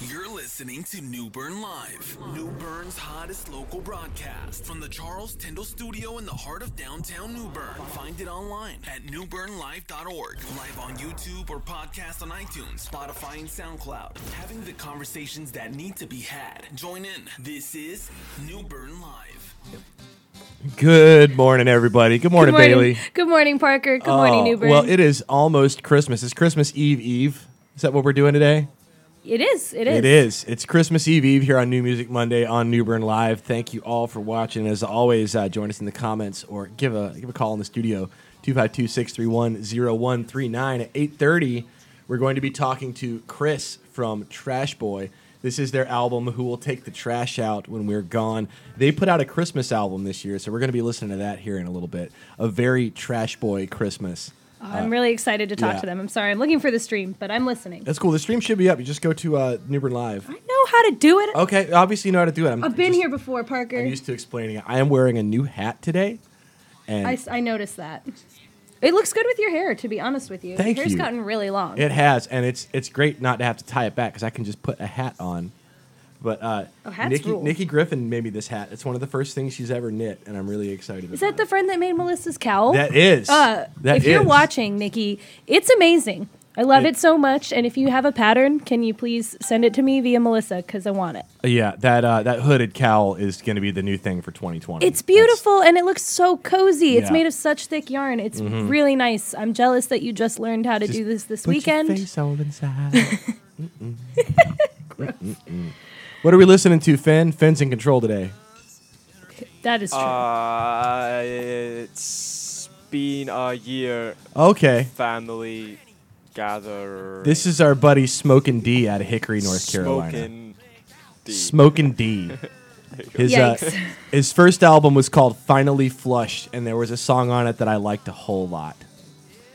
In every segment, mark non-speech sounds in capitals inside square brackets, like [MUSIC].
You're listening to New Bern Live, New Bern's hottest local broadcast from the Charles Tyndall Studio in the heart of downtown New Bern. Find it online at newbernlive.org, live on YouTube or podcast on iTunes, Spotify, and SoundCloud. Having the conversations that need to be had. Join in. This is New Bern Live. Good morning, everybody. Good morning, Good morning. Bailey. Good morning, Parker. Good morning, Oh, New Bern. Well, it is almost Christmas. It's Christmas Eve Eve. Is that what we're doing today? It is. It is. It is. It's Christmas Eve Eve here on New Music Monday on New Bern Live. Thank you all for watching. As always, uh, join us in the comments or give a give a call in the studio 252-631-0139 at 8:30. We're going to be talking to Chris from Trash Boy. This is their album Who Will Take the Trash Out When We're Gone. They put out a Christmas album this year, so we're going to be listening to that here in a little bit. A very Trash Boy Christmas. I'm really excited to talk yeah. to them. I'm sorry. I'm looking for the stream, but I'm listening. That's cool. The stream should be up. You just go to uh, New Bern Live. I know how to do it. Okay, obviously you know how to do it. I'm I've been just- here before, Parker. I'm used to explaining it. I am wearing a new hat today, and I, I noticed that. It looks good with your hair, to be honest with you. Thank your hair's you. gotten really long. it has, and it's it's great not to have to tie it back because I can just put a hat on. But uh, Oh, hats Nikki rule. Nikki Griffin made me this hat. It's one of the first things she's ever knit, and I'm really excited. is that the friend that made Melissa's cowl? That is. Uh, that if you're watching, Nikki, it's amazing. I love It- it so much. And if you have a pattern, can you please send it to me via Melissa because I want it. yeah, that uh, that hooded cowl is going to be the new thing for 2020. It's beautiful and it looks so cozy. It's made of such thick yarn. It's really nice. I'm jealous that you just learned how to Just do this this Put weekend. Your face [LAUGHS] all inside. Mm-mm. [LAUGHS] Mm-mm. What are we listening to, Finn? Finn's in control today. That is true. Uh, it's been a year Okay. family gather. This is our buddy Smokin' D out of Hickory, North Carolina. Smoking D. Smokin' D. [LAUGHS] His uh, [LAUGHS] his first album was called Finally Flushed, and there was a song on it that I liked a whole lot.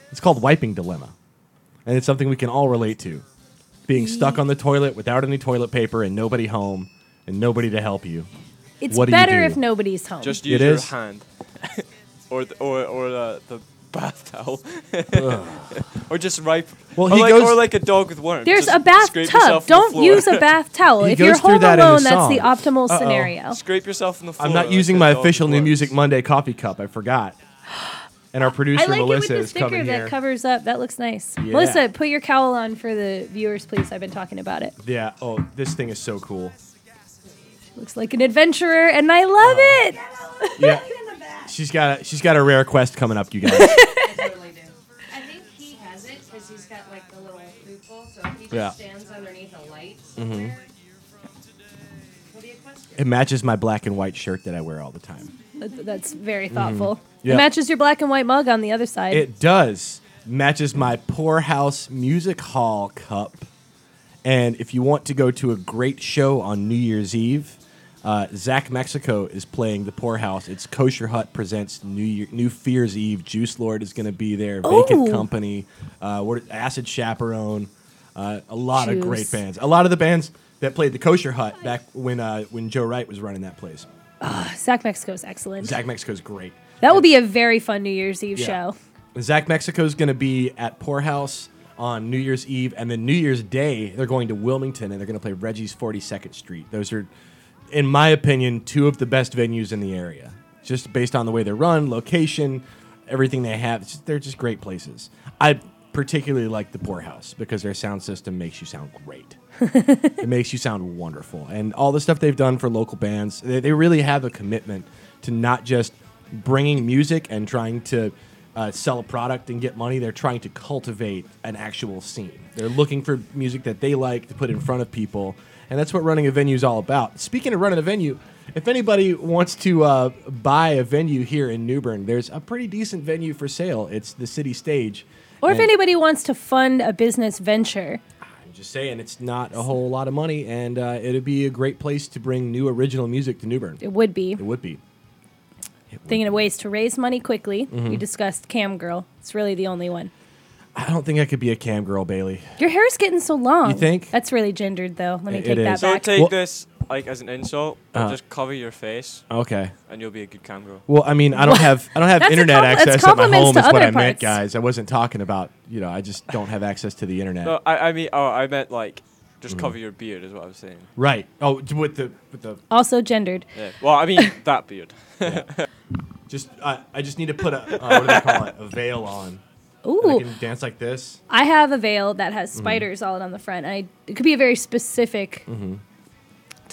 It's called Wiping Dilemma, and it's something we can all relate to: being stuck on the toilet without any toilet paper and nobody home and nobody to help you. it's what do you better do? if nobody's home. Just It use your is? hand, [LAUGHS] or the, or or the, the bath towel, [LAUGHS] or just wipe. Well, or he like, goes- or like a dog with worms. There's Just a bathtub. scrape yourself on the Don't floor. use a [LAUGHS] bath towel. He if you're goes through home that in alone, that's the song. optimal Uh-oh. scenario. Scrape yourself on the floor. I'm not like using a my dog official with New worms. Music Monday coffee cup. I forgot. [GASPS] And our [GASPS] producer I like it with Melissa the is sticker coming that here. covers up. That looks nice. Yeah. Melissa, put your cowl on for the viewers, please. I've been talking about it. yeah. Oh, this thing is so cool. She Looks like an adventurer, and I love oh. it. Yeah. [LAUGHS] She's got a she's got a rare quest coming up, you guys. [LAUGHS] I totally do. I think he has it because he's got like the little loophole, so if he just Yeah. stands underneath a light somewhere. What do you question? it matches my black and white shirt that I wear all the time. That- That's very thoughtful. Mm-hmm. Yeah. It matches your black and white mug on the other side. It does. Matches my Pour House Music Hall cup. And if you want to go to a great show on New Year's Eve, uh, Zach Mexico is playing the Pour House. It's Kosher Hut presents New Year, New Fear's Eve. Juice Lord is going to be there. Vacant Ooh. Company, uh, what, Acid Chaperone, uh, a lot of Juice. great bands. A lot of the bands that played the Kosher Hut back when uh, when Joe Wright was running that place. Ah, Zach Mexico's excellent. Zach Mexico's great. that will be a very fun New Year's Eve Yeah. show. Zach Mexico's going to be at Pour House on New Year's Eve, and then New Year's Day they're going to Wilmington and they're going to play Reggie's 42nd Street. Those are, in my opinion, two of the best venues in the area, just based on the way they're run, location, everything they have. It's just- they're just great places. I particularly like the Pour House because their sound system makes you sound great. [LAUGHS] it makes you sound wonderful, and all the stuff they've done for local bands, they, they really have a commitment to not just bringing music and trying to uh, sell a product and get money. They're trying to cultivate an actual scene. They're looking for music that they like to put in front of people, and that's what running a venue is all about. Speaking of running a venue, if anybody wants to uh, buy a venue here in New Bern, there's a pretty decent venue for sale. It's the City Stage. Or if And anybody wants to fund a business venture, I'm just saying, it's not a whole lot of money, and uh, it'd be a great place to bring new original music to New Bern. it would be. It would be. Thinking of ways to raise money quickly. Mm-hmm. You discussed Cam Girl. It's really the only one. I don't think I could be a cam girl, Bailey. Your hair's getting so long. You think? That's really gendered, though. Let me It- take it that is. Don't back. take Well- this like as an insult. and Uh. just cover your face, Okay. and you'll be a good cam girl. Well, I mean, I don't have I don't have [LAUGHS] That's a internet compli- that's access at my compliments home. to Is what other I meant, parts. guys. I wasn't talking about you know. I just don't have access to the internet. No, I, I mean, oh, I meant like Just cover your beard, is what I was saying. Right. Oh, t- with the with the Also gendered. Yeah. Well, I mean [LAUGHS] that beard. just I I just need to put a uh, what do they call it? A veil on. And I Ooh, can dance like this. I have a veil that has Mm-hmm. spiders all on the front. I it could be a very specific Mm-hmm.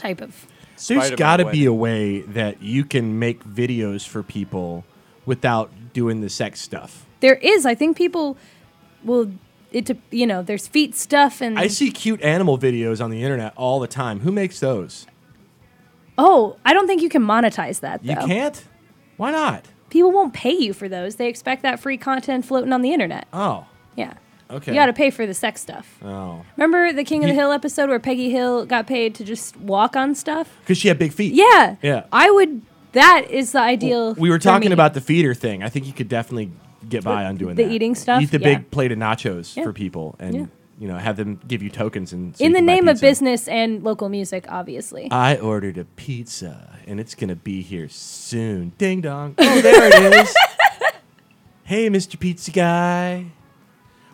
Type of. There's Spider-Man got to be a way that you can make videos for people without doing the sex stuff. There is, I think people will. It de- you know, there's feet stuff and I see cute animal videos on the internet all the time. Who makes those? oh, I don't think you can monetize that though. You can't? Why not? People won't pay you for those. They expect that free content floating on the internet. Oh, Yeah. Okay. You got to pay for the sex stuff. Oh, Remember the King of the Hill episode where Peggy Hill got paid to just walk on stuff? because she had big feet. Yeah. Yeah. I would. That is the ideal. We were for talking me. about the feeder thing. I think you could definitely get by on doing the that. eating stuff? Eat the Yeah. big plate of nachos Yeah. for people, and Yeah. you know have them give you tokens and so in the can buy name of pizza. business and local music, obviously. I ordered a pizza and it's gonna be here soon. Ding dong. Oh, there it is. [LAUGHS] hey, Mr. Pizza Guy.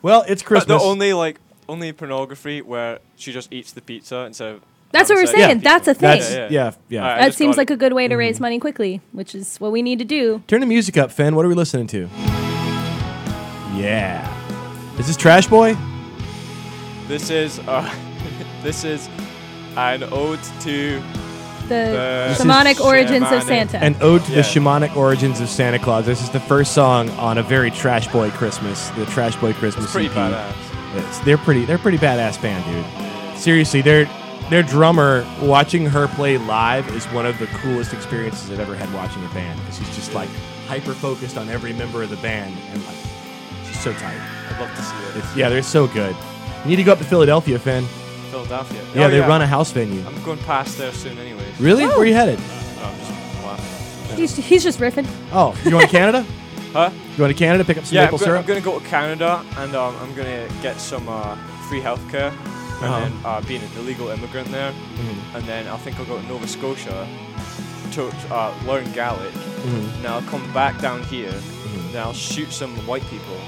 Well, it's But Christmas. the only like only pornography where she just eats the pizza instead of. That's what we're having saying. with That's a thing. That's Yeah, yeah, yeah. yeah. All right. I that just seems got like it. a good way to Mm-hmm. raise money quickly, which is what we need to do. Turn the music up, Finn. What are we listening to? Yeah. Is this Trash Boy? This is uh, [LAUGHS] this is an ode to The The- shamanic This is origins of. Santa. An ode to Yeah. the shamanic origins of Santa Claus. This is the first song on a very Trash Boy Christmas. The Trash Boy Christmas. it's pretty EP. badass. It's- they're pretty. They're a pretty badass band, dude. Seriously, their their drummer watching her play live is one of the coolest experiences I've ever had watching a band because she's just like hyper focused on every member of the band and like she's so tight. I'd love to see it. It's, yeah, they're so good. You need to go up to Philadelphia, Finn. Philadelphia. Yeah, Oh, they run a house venue. I'm going past there soon, anyways. Really? Where are you headed? No, I'm just laughing. he's, he's just riffing. Oh, you going to Canada? [LAUGHS] Huh? You going to Canada pick up some Yeah, I'm maple gonna, syrup? I'm gonna go to Canada and um, I'm gonna get some uh, free healthcare, and Uh-huh. then uh, being an illegal immigrant there, Mhm. and then I think I'll go to Nova Scotia to uh, learn Gaelic. Mhm. Then I'll come back down here. Mhm. Then I'll shoot some white people,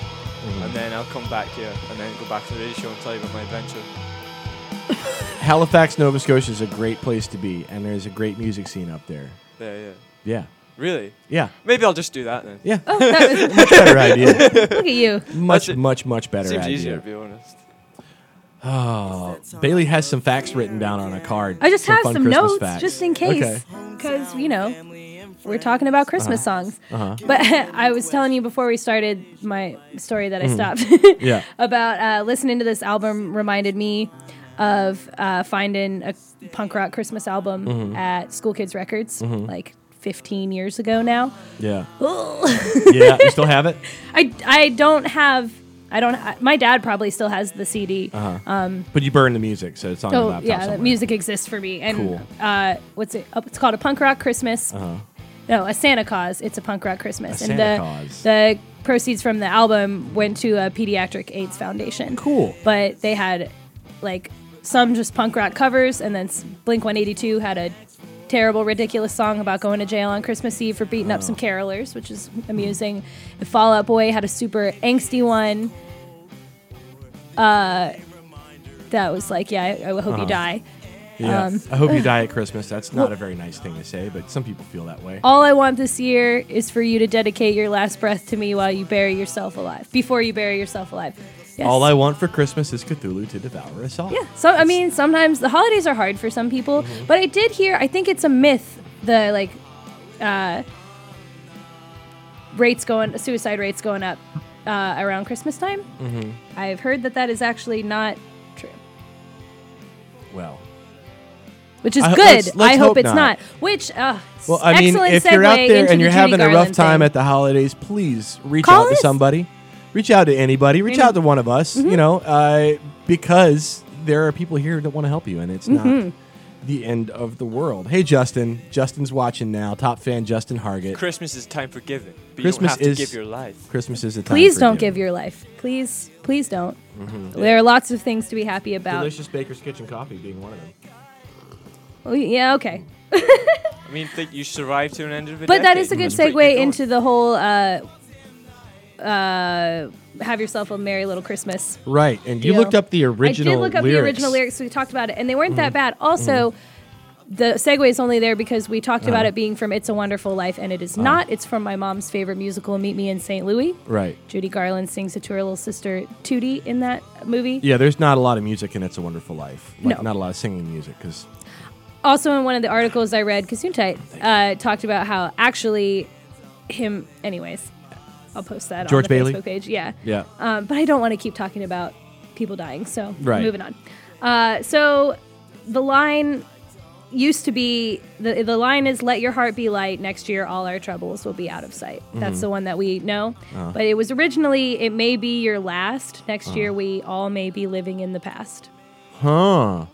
Mhm. and then I'll come back here, and then go back to the radio show and tell you about my adventure. [LAUGHS] Halifax, Nova Scotia is a great place to be, and there's a great music scene up there. Yeah, yeah. Yeah. Really? Yeah. Maybe I'll just do that then. Yeah. Oh, [LAUGHS] that was, Much better [LAUGHS] idea. look at you. Much, That's it. much, much better Seems idea. easier to be honest. Oh, Bailey has some facts written down on a card. I just have fun some Christmas notes facts. just in case. Okay. Because, you know, we're talking about Christmas songs. Uh-huh. But I was telling you before we started my story that I stopped Mm-hmm. Yeah. about uh, listening to this album reminded me of uh, finding a punk rock Christmas album Mm-hmm. at School Kids Records like 15 years ago now. Yeah. [LAUGHS] yeah. You still have it? I, I don't have. I don't. I, my dad probably still has the CD. But you burn the music, so it's on your Oh laptop yeah, somewhere. music exists for me. And Cool. uh, what's it? Oh, it's called a punk rock Christmas. Uh-huh. No, a Santa Cause. It's a punk rock Christmas. A and Santa the Cause. the proceeds from the album went to a pediatric AIDS foundation. Cool. But they had like some just punk rock covers, and then Blink 182 had a terrible, ridiculous song about going to jail on Christmas Eve for beating up some carolers, which is amusing. And Fall Out Boy had a super angsty one. Uh, that was like, yeah, I, I hope Uh-huh. you die. Yeah. Um, I hope you die at [LAUGHS] Christmas. That's not a very nice thing to say, but some people feel that way. All I want this year is for you to dedicate your last breath to me while you bury yourself alive. Before you bury yourself alive. Yes. All I want for Christmas is Cthulhu to devour us all. Yeah. So I mean, sometimes the holidays are hard for some people, Mm-hmm. but I did hear. I think it's a myth. The like, uh, rates going, suicide rates going up uh, around Christmas time. Mm-hmm. I've heard that that is actually not true, Well, which is I- good. let's- let's I hope, hope it's not. not. Which, uh, well, I mean, if you're out there and you're having a rough time thing. at the holidays, please reach Call out to us. somebody. Reach out to anybody. Reach You know. out to one of us. Mm-hmm. You know, uh, because there are people here that want to help you, and it's not Mm-hmm. the end of the world. Hey, Justin. Justin's watching now. Top fan, Justin Hargett. Christmas is time for giving, but Christmas you don't have is- to give your life. Christmas is a time. Please for don't giving. give your life. Please, please don't. There are lots of things to be happy about. Delicious Baker's Kitchen coffee being one of them. Oh, yeah, okay. I mean, think you survived to an end of a But that decade. is a good segue into the whole uh, uh, "Have Yourself a Merry Little Christmas." Right, and you deal. looked up the original. I did look up lyrics. Mm-hmm. the original lyrics. We talked about it, and they weren't that bad. Also, the segue is only there because we talked Uh-huh. about it being from "It's a Wonderful Life," and it is not. It's from my mom's favorite musical, "Meet Me in St. Louis." Right. Judy Garland sings it to her little sister Tootie in that movie. Yeah, there's not a lot of music in "It's a Wonderful Life." Like, No. not a lot of singing music because Also, in one of the articles I read, Gesundheit uh, talked about how actually him. Anyways, I'll post that George on the Bailey? Facebook page. Yeah. yeah, Um, but I don't want to keep talking about people dying, so Right. moving on. Uh, so the line used to be the the line is "Let your heart be light." Next year, all our troubles will be out of sight. Mm-hmm. That's the one that we know. Uh-huh. But it was originally "It may be your last." Next year, Uh-huh. we all may be living in the past. huh?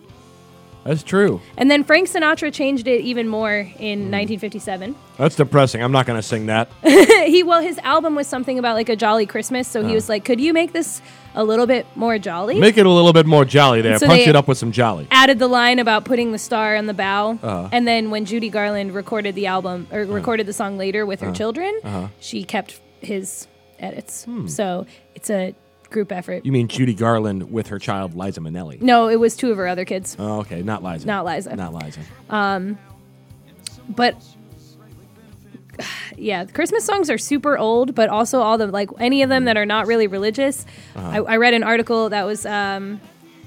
That's true. And then Frank Sinatra changed it even more in Mm. 1957. That's depressing. I'm not going to sing that. [LAUGHS] he well, his album was something about like a jolly Christmas, so he was like, "Could you make this a little bit more jolly?" Uh. Make it a little bit more jolly there. So Punch they- it up with some jolly. added the line about putting the star on the bow. Uh-huh. And then when Judy Garland recorded the album or recorded the song later with her Uh-huh. children, she kept his edits. Hmm. So it's a group effort. You mean Judy Garland with her child Liza Minnelli? no, it was two of her other kids. Oh, okay, not Liza. Not Liza. Not Liza. Um, But yeah, the Christmas songs are super old, but also all the like any of them that are not really religious. I, I read an article that was um,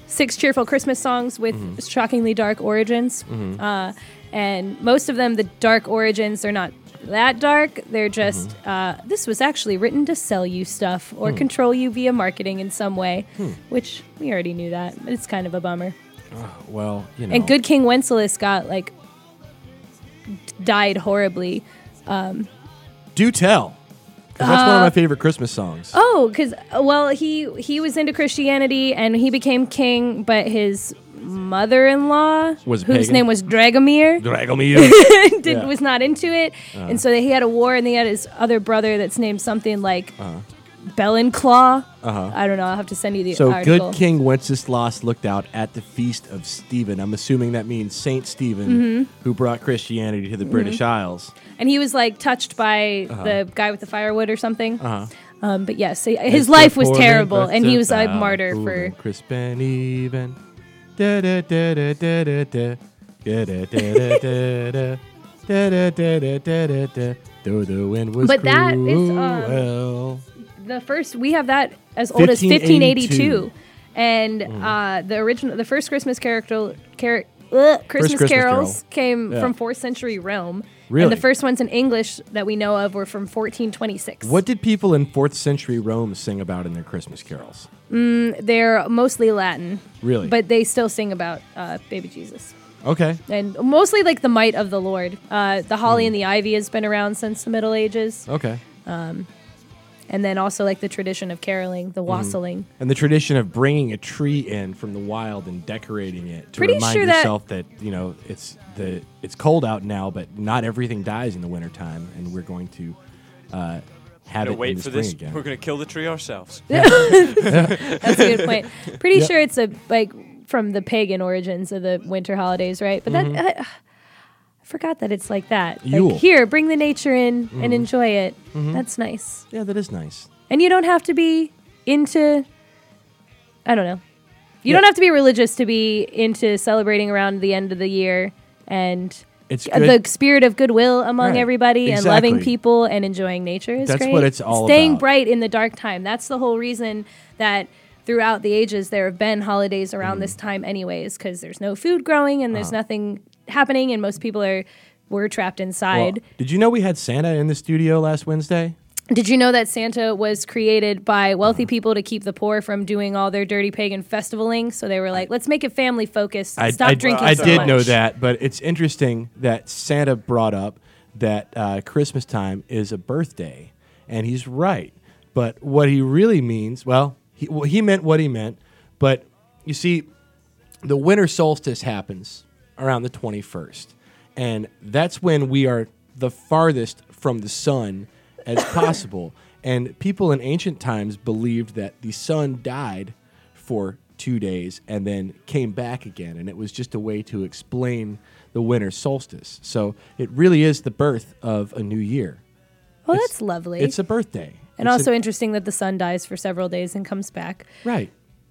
six cheerful Christmas songs with shockingly dark origins, uh, and most of them the dark origins they're not that dark. They're just uh, this was actually written to sell you stuff or control you via marketing in some way, which we already knew that. But it's kind of a bummer. Well, you know. And Good King Wenceslas got like died horribly. Um, Do tell. that's one of my favorite Christmas songs. Uh, Oh, because well, he he was into Christianity and he became king, but his mother-in-law, Was whose pagan? name was Dragomir, [LAUGHS] Drag me. [LAUGHS] did, Yeah. Uh-huh. was not into it, and so he had a war, and he had his other brother that's named something like Uh-huh. Bellenclaw. I don't know. I'll have to send you the So article. good King Wenceslas looked out at the feast of Stephen. I'm assuming that means Saint Stephen, Mm-hmm. who brought Christianity to the British Isles. and he was like touched by Uh-huh. the guy with the firewood or something. Uh-huh. Um, but yes, so his life was terrible, and he was a martyr for. crisp and even. Da da da da da da da. Da da da da da da. Da da da da da da da. Though the wind was But that is, um, the first we have that as old as 1582 1582. and Mm. uh, the original the first christmas character car- ugh, christmas, Christmas carols Carol. came Yeah. from 4th century rome Really? and the first ones in english that we know of were from 1426 What did people in 4th century Rome sing about in their Christmas carols? They're mostly latin Really? but they still sing about uh, baby jesus Okay. and mostly like the might of the lord uh, the holly Mm. and the ivy has been around since the middle ages Okay. and then also like the tradition of caroling Mm. the wassailing And the tradition of bringing a tree in from the wild and decorating it to Pretty remind sure that- yourself that, you know it's the it's cold out now, but not everything dies in the wintertime, and we're going to uh, have Gonna it wait the for this. again. We're gonna kill the tree ourselves. [LAUGHS] [LAUGHS] That's a good point. Pretty Yep. sure it's a like from the pagan origins of the winter holidays, right? But that I, I forgot that it's like that. Mm-hmm. Yule. Like here, bring the nature in and mm-hmm. enjoy it. Mm-hmm. That's nice. yeah, that is nice. And you don't have to be into I don't know. You Yeah. don't have to be religious to be into celebrating around the end of the year and It's good. the spirit of goodwill among Right. everybody and loving people and enjoying nature is That's great. what it's all Staying about. bright in the dark time. That's the whole reason that throughout the ages there have been holidays around Mm-hmm. this time anyways because there's no food growing and Uh-huh. there's nothing happening and most people are were trapped Well, inside. did you know we had Santa in the studio last Wednesday? Did you know that Santa was created by wealthy people to keep the poor from doing all their dirty pagan festivaling? So they were like, let's make it family focused. I, Stop I, drinking I so did much. know that, but it's interesting that Santa brought up that uh, Christmas time is a birthday, and he's right. But what he really means, well, he, well, he meant what he meant. But you see, the winter solstice happens around the 21st, and that's when we are the farthest from the sun as possible. And people in ancient times believed that the sun died for two days and then came back again. And it was just a way to explain the winter solstice. So it really is the birth of a new year. Well, It's- that's lovely. It's a birthday. And It's also a- interesting that the sun dies for several days and comes back. right.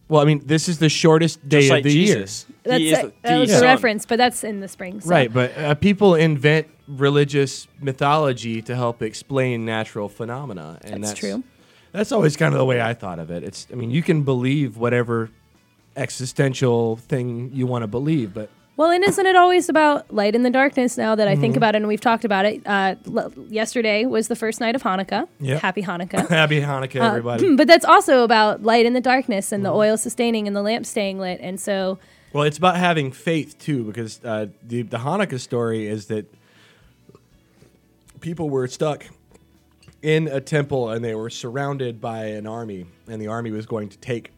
Well, I mean, this is the shortest day Just of the Jesus. That's a, that was son. a reference, but that's in the spring. so- Right, but uh, people invent religious mythology to help explain natural phenomena, and That's that's, true. That's always kind of the way I thought of it. It's, I mean, you can believe whatever existential thing you want to believe, but Well, and isn't it always about light in the darkness now that I Mm-hmm. think about it and we've talked about it? Uh, l- yesterday was the first night of Hanukkah. Yep. Happy Hanukkah. [LAUGHS] happy Hanukkah, Uh, everybody. [CLEARS THROAT] but that's also about light in the darkness and the Mm-hmm. oil sustaining and the lamp staying lit. And so, Well, it's about having faith too, because uh, the the Hanukkah story is that people were stuck in a temple and they were surrounded by an army, and the army was going to take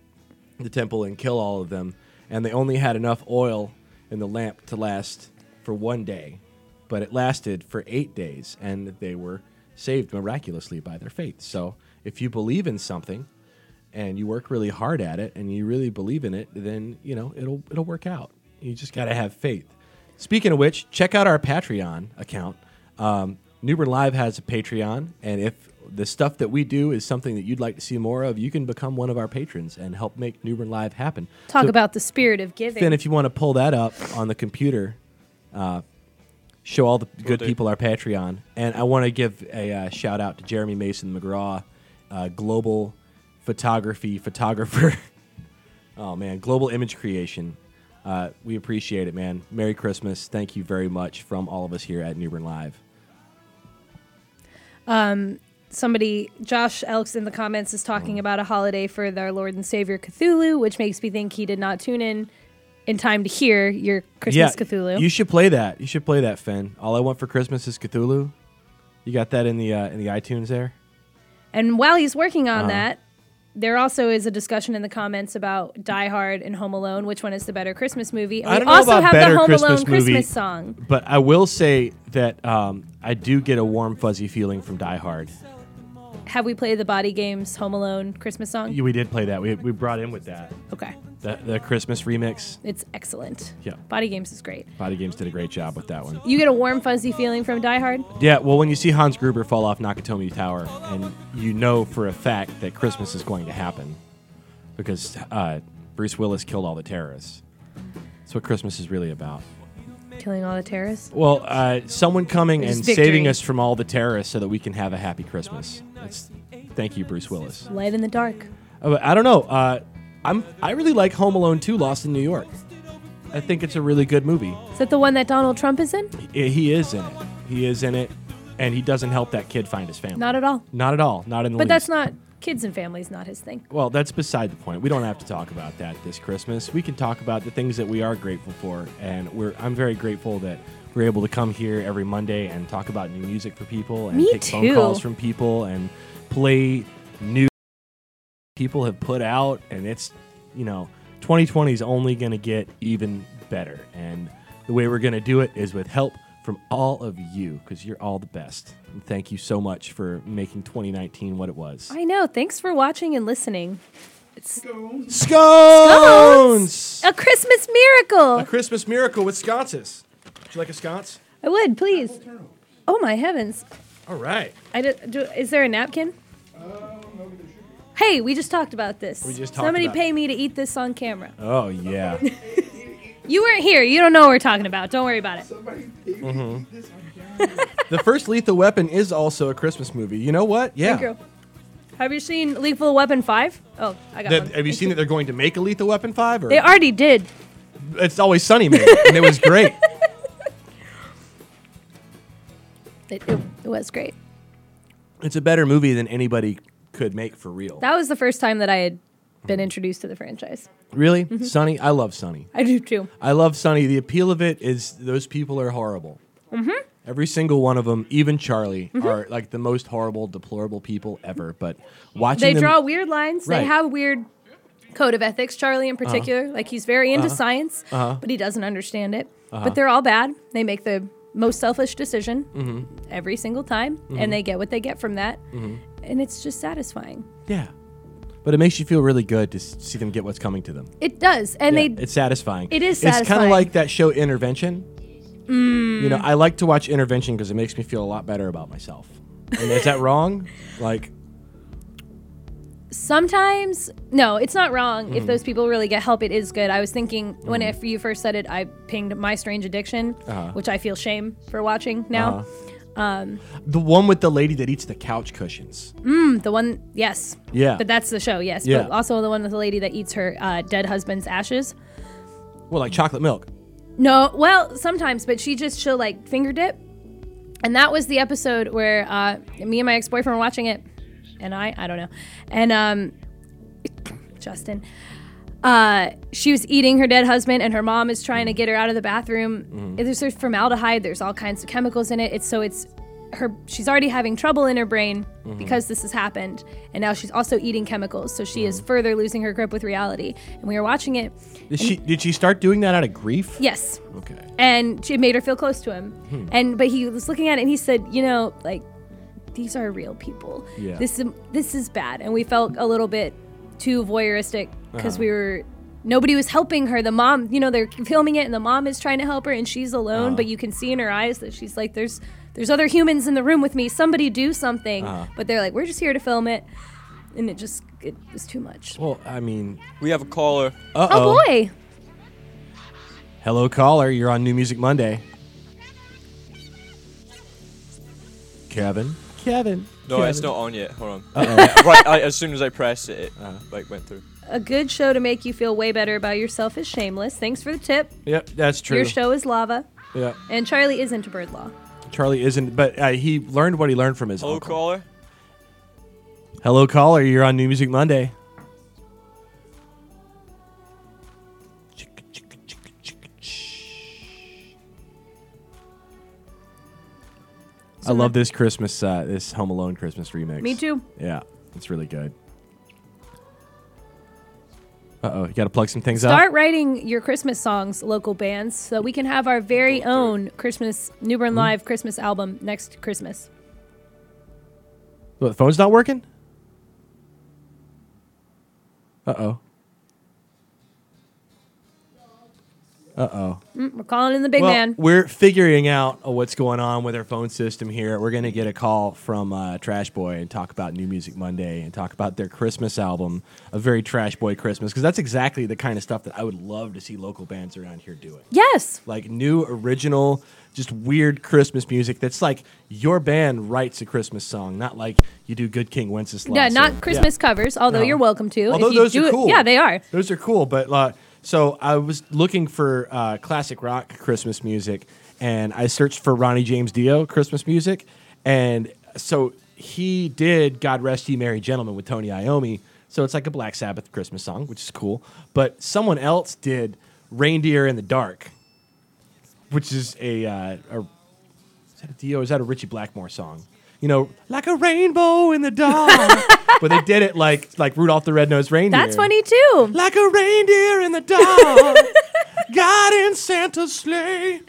the temple and kill all of them, and they only had enough oil in the lamp to last for one day, but it lasted for eight days, and they were saved miraculously by their faith. So, if you believe in something and you work really hard at it and you really believe in it, then you know it'll it'll work out. You just got to have faith. Speaking of which, check out our Patreon account. Um, New Bern Live has a Patreon, and if the stuff that we do is something that you'd like to see more of, you can become one of our patrons and help make New Bern Live happen. talk So, about the spirit of giving. Then, if you want to pull that up on the computer, uh, show all the good do. people our Patreon. And I want to give a uh, shout out to Jeremy Mason McGraw, uh, global photography photographer. [LAUGHS] oh, man, global image creation. Uh, we appreciate it, man. Merry Christmas. Thank you very much from all of us here at New Bern Live. Somebody, Josh Elks in the comments, is talking about a holiday for their Lord and Savior Cthulhu, which makes me think he did not tune in in time to hear your Christmas Cthulhu. You should play that. You should play that, Finn. All I want for Christmas is Cthulhu. You got that in the uh, in the iTunes there? And while he's working on Uh-huh. that, there also is a discussion in the comments about Die Hard and Home Alone. Which one is the better Christmas movie? And I don't know also about have better the Home Christmas Alone movie. Christmas song. But I will say that um, I do get a warm, fuzzy feeling from Die Hard. Have we played the Body Games Home Alone Christmas song? Yeah, We did play that. We, we brought in with that Okay, the, the Christmas remix. it's excellent. Yeah. Body Games is great. Body Games did a great job with that one. You get a warm, fuzzy feeling from Die Hard. Yeah, well, when you see Hans Gruber fall off Nakatomi Tower, and you know for a fact that Christmas is going to happen because uh, Bruce Willis killed all the terrorists. That's what Christmas is really about. Killing all the terrorists. Well, uh, someone coming There's and victory. saving us from all the terrorists so that we can have a happy Christmas. That's, thank you, Bruce Willis. Light in the dark. Uh, I don't know. Uh, I'm I really like Home Alone 2: Lost in New York. I think it's a really good movie. Is that the one that Donald Trump is in? He, he is in it. He is in it, and he doesn't help that kid find his family. Not at all. Not at all. Not in the But least. that's not kids and families. Not his thing. Well, that's beside the point. We don't have to talk about that this Christmas. We can talk about the things that we are grateful for, and we're I'm very grateful that we're able to come here every Monday and talk about new music for people and Me take phone calls from people and play new people have put out and it's you know 2020 is only going to get even better. And the way we're going to do it is with help from all of you because you're all the best. And thank you so much for making 2019 what it was. I know. Thanks for watching and listening. It's scones! A Christmas miracle. a christmas miracle with sconces would you like a sconce I would please. Oh my heavens! all right I did, do, is there a napkin? Hey, we just talked about this. We just talked Somebody about- pay me to eat this on camera. oh yeah [LAUGHS] You weren't here. You don't know what we're talking about. Don't worry about it. Mm-hmm. the first lethal weapon is also a christmas movie you know what yeah Thank you. Have you seen Lethal Weapon 5? Oh, I got That- one. have you seen that they're going to make a lethal weapon 5 or They already did. it's always sunny man and it was great [LAUGHS] It, it, it was great. it's a better movie than anybody could make for real That was the first time that I had been introduced to the franchise. really Mm-hmm. sunny i love sunny I do too. I love Sunny. The appeal of it is those people are horrible. Mm-hmm. Every single one of them, even Charlie, Mm-hmm. are like the most horrible, deplorable people ever. But watching They them, draw weird lines. They Right. Uh-huh. have weird code of ethics. Charlie in particular, like he's very into science, but he doesn't understand it. Uh-huh. But they're all bad. They make the most selfish decision Mm-hmm. every single time, and they get what they get from that, Mm-hmm. and it's just satisfying. yeah. But it makes you feel really good to see them get what's coming to them. It does, and Yeah, they it's satisfying. It is It's kind. Mm. of like that show Intervention. You know, I like to watch Intervention because it makes me feel a lot better about myself. And is that wrong? [LAUGHS] Like, sometimes no it's not wrong Mm-hmm. if those people really get help it is good i was thinking when if you first said it i pinged my strange addiction Uh-huh. which i feel shame for watching now The one with the lady that eats the couch cushions. the one yes Yeah. but that's the show yes Yeah. but also the one with the lady that eats her uh, dead husband's ashes Well, like chocolate milk. no well sometimes but she just she'll like finger dip and that was the episode where uh, me and my ex-boyfriend were watching it and i i don't know and um justin uh, she was eating her dead husband, and her mom is trying to get her out of the bathroom. There's, there's formaldehyde. There's all kinds of chemicals in it. It's so it's her. She's already having trouble in her brain because this has happened, and now she's also eating chemicals. So she is further losing her grip with reality. And we were watching it. Did she did she start doing that out of grief? Yes, Okay. and it made her feel close to him. Hmm. And but he was looking at it and he said, you know, like these are real people. Yeah. This is this is bad, and we felt a little bit too voyeuristic because Uh-huh. we were. Nobody was helping her. The mom, you know, they're filming it, and the mom is trying to help her, and she's alone. Uh-huh. But you can see in her eyes that she's like, "There's, there's other humans in the room with me. Somebody do something." Uh-huh. But they're like, "We're just here to film it," and it just it was too much. Well, I mean, We have a caller. uh Oh boy! Hello, caller. You're on New Music Monday. Kevin. Kevin. No, it's not on yet. Hold on. Yeah, [LAUGHS] right, I, as soon as I pressed it, it like went through. A good show to make you feel way better about yourself is Shameless. Thanks for the tip. Yep, that's true. Your show is lava, Yeah. and Charlie is into bird law. Charlie isn't, but uh, he learned what he learned from his Hello, uncle. caller. Hello, caller. You're on New Music Monday. I love this Christmas, uh, this Home Alone Christmas remix. Me too. Yeah, it's really good. Uh oh, you got to plug some things up. Start up. writing your Christmas songs, local bands, so we can have our very own Christmas New Hmm? Live Christmas album next Christmas. What, the phone's not working? Uh oh. Uh oh. Mm, we're calling in the big well, man. We're figuring out uh, what's going on with our phone system here. We're going to get a call from uh, Trash Boy and talk about New Music Monday and talk about their Christmas album, a very Trash Boy Christmas, because that's exactly the kind of stuff that I would love to see local bands around here doing. Yes. Like new, original, just weird Christmas music that's like your band writes a Christmas song, not like you do Good King Wenceslas. Yeah, or- not Christmas covers, although No. you're welcome to. Although those are it- cool. Yeah, they are. Those are cool, but uh, so I was looking for uh, classic rock Christmas music, and I searched for Ronnie James Dio Christmas music, and so he did "God Rest Ye Merry Gentlemen" with Tony Iommi. So it's like a Black Sabbath Christmas song, which is cool. But someone else did "Reindeer in the Dark," which is a, uh, a is that a Dio? Is that a Ritchie Blackmore song? You know, like a rainbow in the dark. [LAUGHS] but they did it like like Rudolph the Red-Nosed Reindeer. That's funny too. Like a reindeer in the dark, [LAUGHS] God in Santa's sleigh.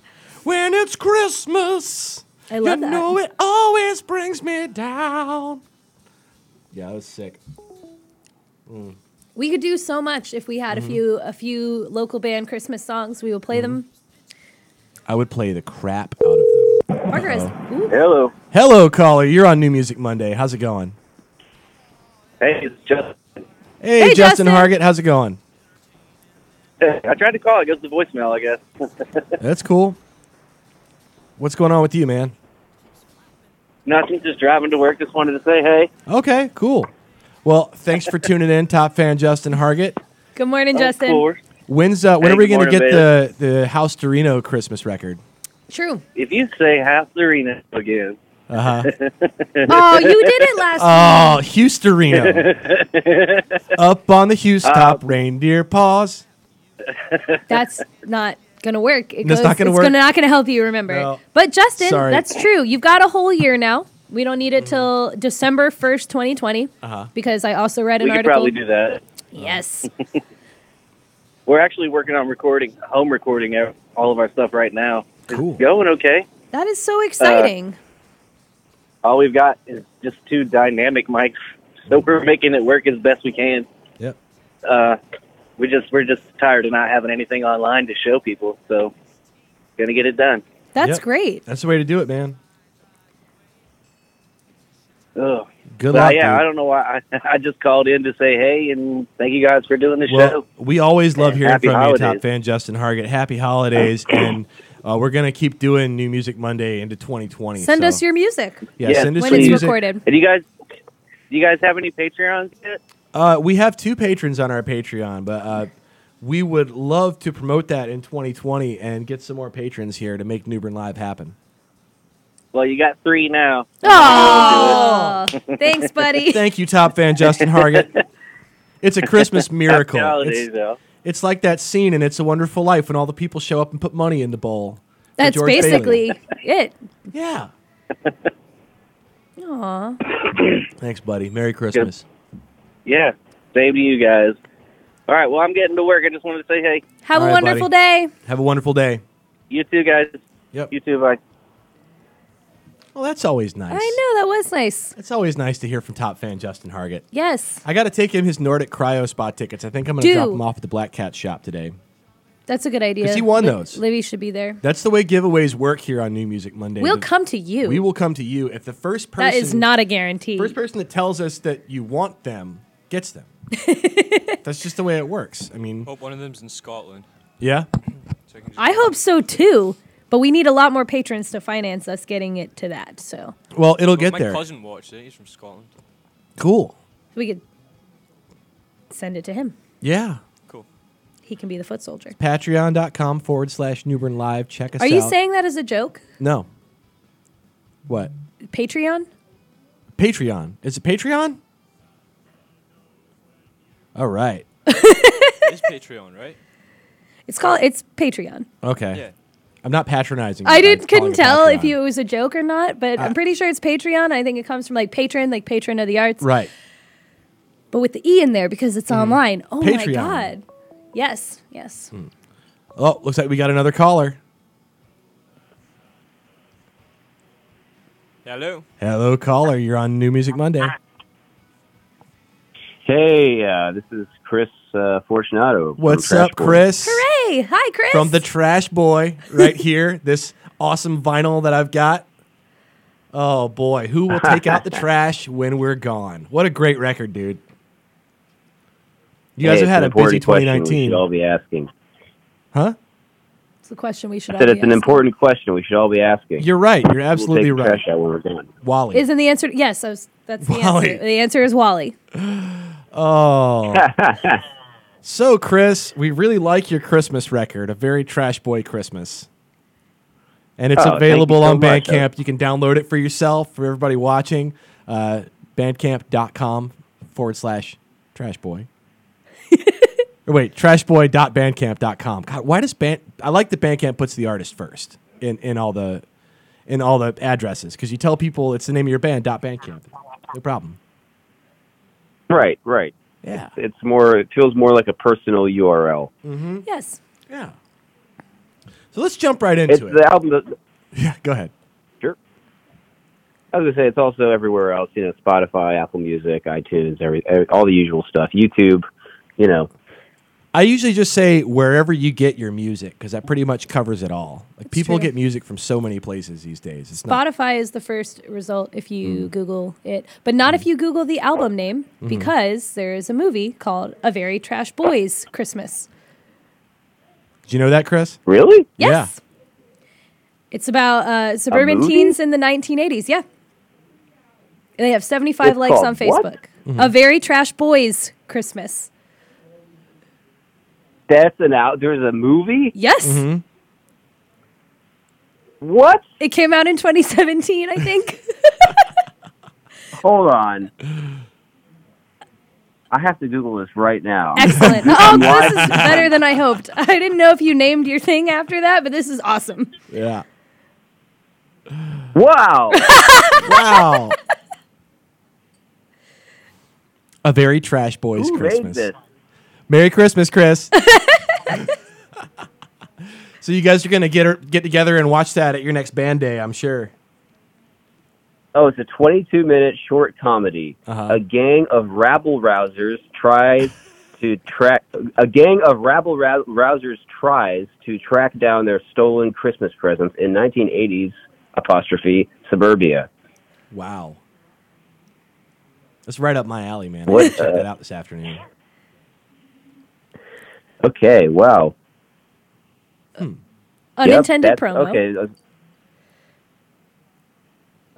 When it's Christmas, I love you that. know it always brings me down. Yeah, that was sick. We could do so much if we had Mm-hmm. a few a few local band Christmas songs. We would play them. I would play the crap out of them. Parker has. Ooh, Hello. Hello, caller. You're on New Music Monday. How's it going? Hey, it's Justin. Hey, Hey, Justin Justin. Hargett. How's it going? I tried to call. It goes to voicemail, I guess. [LAUGHS] That's cool. What's going on with you, man? Nothing. Just driving to work. Just wanted to say hey. Okay, cool. Well, thanks for tuning in, top fan Justin Hargett. good morning, Of Justin. course. When's uh, when Hey, are we good going to morning, get the the House Torino Christmas record? True. If you say House Arena again, Uh huh. [LAUGHS] Oh, you did it last Oh, Houstorino. [LAUGHS] Up on the Hughes top, reindeer paws. That's not gonna work. It That's goes, not gonna it's work? Gonna, not gonna help you remember. No. But Justin, Sorry. that's true. You've got a whole year now. We don't need it till December first, twenty twenty. Uh-huh. Because I also read an we could article. probably do that. Yes. [LAUGHS] We're actually working on recording, home recording ev- all of our stuff right now. It's going okay. that is so exciting. All we've got is just two dynamic mics, so we're making it work as best we can. Yep. Uh, we just we're just tired of not having anything online to show people, so gonna get it done. that's Yep. great. That's the way to do it, man. Ugh. Good But luck. yeah, dude. I don't know why. I, [LAUGHS] I just called in to say hey and thank you guys for doing the Well, show. we always love hearing Happy from you, top fan Justin Hargett. Happy holidays, [CLEARS THROAT] and uh, we're gonna keep doing New Music Monday into 2020. Send so- us your music yeah, Yeah, send us when your it's music. recorded. And you guys, do you guys have any Patreons yet? Uh, we have two patrons on our Patreon, but uh, we would love to promote that in 2020 and get some more patrons here to make New Bern Live happen. Well, you got three now. Oh, [LAUGHS] thanks, buddy. Thank you, top fan Justin Hargett. [LAUGHS] It's a Christmas miracle. Happy holidays, It's, though. It's like that scene in It's a Wonderful Life when all the people show up and put money in the bowl. That's George Bailey. basically it. Yeah. [LAUGHS] Aw. Thanks, buddy. Merry Christmas. Yeah, same to you guys. All right, well, I'm getting to work. I just wanted to say hey. Have All a right, wonderful buddy. day. Have a wonderful day. You too, guys. Yep. You too, bye. Well, that's always nice. I know that was nice. It's always nice to hear from top fan Justin Hargett. Yes, I got to take him his Nordic Cryo Spot tickets. I think I'm going to Do. drop him off at the Black Cat shop today. that's a good idea. 'Cause he won Li- those. Libby should be there. That's the way giveaways work here on New Music Monday. We'll The- come to you. We will come to you if the first person that is not a guarantee. first person that tells us that you want them gets them. [LAUGHS] That's just the way it works. I mean, Hope one of them's in Scotland. yeah. So I, can just I hope so too. But we need a lot more patrons to finance us getting it to that. So Well, it'll Well, get my there. cousin watched it. He's from Scotland. Cool. we could send it to him. Yeah. Cool. He can be the foot soldier. Patreon.com forward slash New Bern Live. Check us out. Are out. you saying that as a joke? no? What? Patreon? Patreon. Is it Patreon? All right. [LAUGHS] It is Patreon, right? It's called it's Patreon. Okay. Yeah. I'm not patronizing. I didn't couldn't it tell if you, it was a joke or not, but I'm pretty sure it's Patreon. I think it comes from like patron, like patron of the arts, Right. but with the e in there because it's online. Oh my Mm-hmm. God! Yes, yes. Oh, looks like we got another caller. Hello. Hello, caller. You're on New Music Monday. Hey, uh, this is Chris uh, Fortunato. What's Trash up, Boy. Chris? Hooray! Hi, Chris. From the Trash Boy, right [LAUGHS] here. This awesome vinyl that I've got. Oh boy, who will take out the [LAUGHS] trash when we're gone? What a great record, dude. You guys have had a busy important question We 2019, should all be asking. huh? It's the question we should I all said be it's an asking. important question we should all be asking. You're right. You're We'll absolutely take the right. trash out when we're done. Wally. Isn't the answer? Yes, I was, that's the Wally. answer. The answer is Wally. [LAUGHS] Oh. [LAUGHS] so, Chris, we really like your Christmas record, A Very Trash Boy Christmas. And it's Oh, available so on much. Bandcamp. You can download it for yourself, for everybody watching. Uh, bandcamp.com forward slash trash boy. [LAUGHS] wait, trashboy.bandcamp.com. God, why does Band. I like that Bandcamp puts the artist first in, in all the in all the addresses because you tell people it's the name of your band, dot Bandcamp. No problem. Right, right. Yeah. It's more. It feels more like a personal URL. Mm-hmm. Yes. Yeah. So let's jump right It's into it. the album. That, [LAUGHS] yeah, go ahead. sure. I was gonna say it's also everywhere else. You know, Spotify, Apple Music, iTunes, every, every all the usual stuff. YouTube. You know, I usually just say wherever you get your music because that pretty much covers it all. Like people true. get music from so many places these days. It's not Spotify is the first result if you Mm. Google it, but not if you Google the album name Mm-hmm. because there is a movie called A Very Trash Boys Christmas. Do you know that, Chris? really. Yes. It's about uh, suburban teens in the 1980s. Yeah. And they have 75 It's likes on? Facebook. Mm-hmm. A Very Trash Boys Christmas. That's an out. There's a movie. Yes. Mm-hmm. What? It came out in 2017, I think. Hold on. I have to Google this right now. Excellent. [LAUGHS] Oh, this is better than I hoped. I didn't know if you named your thing after that, but this is awesome. Yeah. Wow. [LAUGHS] Wow. [LAUGHS] A very trash boys Who Christmas. made this? Merry Christmas, Chris. [LAUGHS] [LAUGHS] so you guys are gonna get get together and watch that at your next band day, I'm sure. Oh, it's a 22 minute short comedy. Uh-huh. A gang of rabble rousers tries to track. A gang of rabble rousers tries to track down their stolen Christmas presents in 1980s apostrophe suburbia. Wow. That's right up my alley, man. I What, gotta check uh, that out this afternoon. Okay, wow. Unintended Yep, that's- promo. Okay. uh,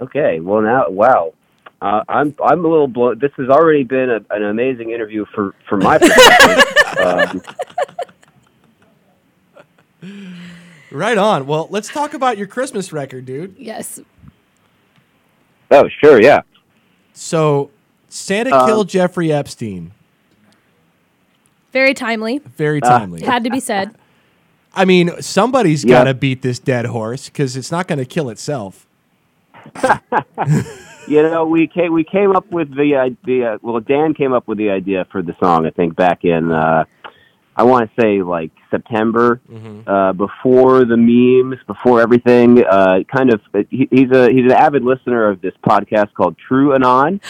Okay. Well, now, wow. Uh, I'm I'm a little blown. This has already been a, an amazing interview for for my [LAUGHS] perspective. um, Right on. Well, let's talk about your Christmas record, dude. Yes. oh, sure, yeah. So, Santa Um, killed Jeffrey Epstein. Very timely. Very uh, timely. Had to be said. [LAUGHS] I mean, somebody's Yeah. got to beat this dead horse because it's not going to kill itself. [LAUGHS] You know, we came we came up with the idea. Well, Dan came up with the idea for the song. I think back in uh, I want to say like September, uh, before the memes, before everything. Uh, kind of, he, he's a he's an avid listener of this podcast called True Anon,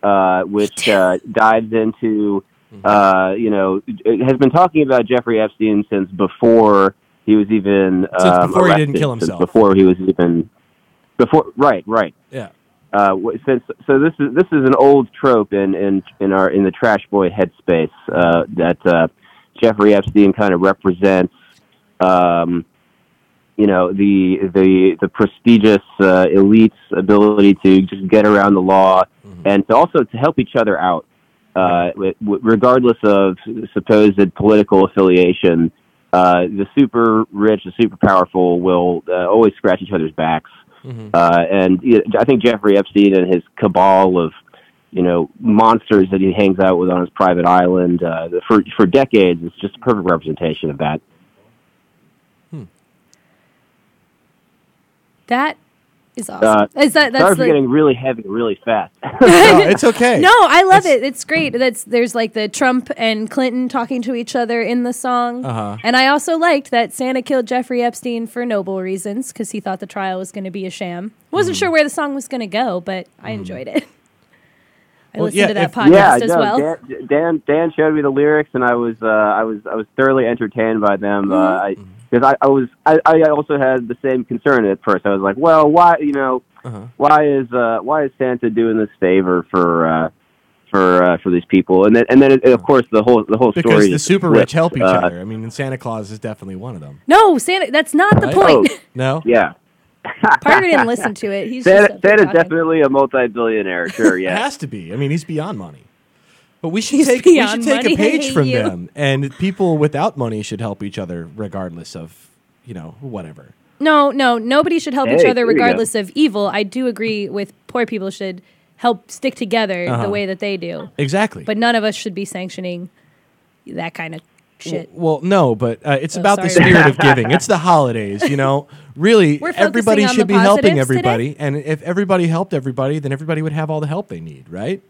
uh, which uh, dives into uh, you know has been talking about Jeffrey Epstein since before he was even um, before he didn't arrested, kill himself. before he was even before right right Yeah. uh, since so this is this is an old trope in in in our in the trash boy headspace uh, that uh, Jeffrey Epstein kind of represents. Um, you know the the the prestigious uh, elite's ability to just get around the law and to also to help each other out, uh, w- w- regardless of supposed political affiliation. Uh, the super rich, the super powerful will uh, always scratch each other's backs. Uh, and you know, I think Jeffrey Epstein and his cabal of, you know, monsters that he hangs out with on his private island uh, for for decades is just a perfect representation of that. That is awesome. Uh, is that Sorry that's for the, getting really heavy, really fast. [LAUGHS] [LAUGHS] No, it's okay. No, I love it. It's great. That's there's like the Trump and Clinton talking to each other in the song. Uh-huh. And I also liked that Santa killed Jeffrey Epstein for noble reasons because he thought the trial was going to be a sham. Wasn't Mm-hmm. sure where the song was going to go, but I enjoyed it. [LAUGHS] I Well, listened yeah, to that if- podcast yeah, as no, well. Dan, Dan Dan showed me the lyrics, and I was uh, I was I was thoroughly entertained by them. Uh, I because I, I was I, I also had the same concern at first. I was like, well, why you know Uh-huh. why is uh, why is Santa doing this favor for uh, for uh, for these people? And then and then of course the whole the whole Because story the super rich help each Uh, other. I mean, and Santa Claus is definitely one of them. no, Santa. That's not the Right? point. Oh. No? [LAUGHS] Yeah, Parker didn't listen to it. He's [LAUGHS] Santa, just Santa's definitely a multi-billionaire. Sure, It [LAUGHS] yeah. has to be. I mean, he's beyond money. But we should He's take we should take money. a I page [LAUGHS] from you. them, and people without money should help each other, regardless of you know whatever. No, no, nobody should help each other there you go. regardless of evil. I do agree with poor people should help stick together Uh-huh. the way that they do. Exactly. But none of us should be sanctioning that kind of shit. Well, no, but uh, it's Oh, about the spirit of [LAUGHS] giving. It's the holidays, you know. Really, [LAUGHS] everybody should be helping positives today? everybody, and if everybody helped everybody, then everybody would have all the help they need, right?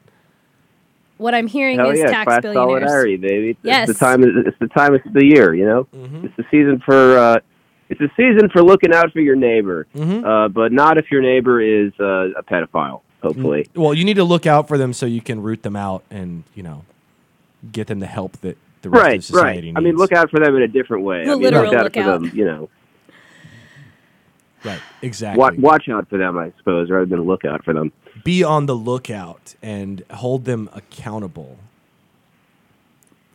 What I'm hearing Hell is yeah, tax class billionaires. solidarity, baby. It's Yes. the time. It's the time of the year. You know, Mm-hmm. it's the season for. Uh, it's the season for looking out for your neighbor, Mm-hmm. uh, but not if your neighbor is uh, a pedophile. Hopefully, Well, you need to look out for them so you can root them out and you know get them the help that the rest of right, society right. needs. I mean, look out for them in a different way. The I mean, literal look out look for out. them. You know, right, exactly. watch, watch out for them. I suppose, rather than look out for them. Be on the lookout and hold them accountable.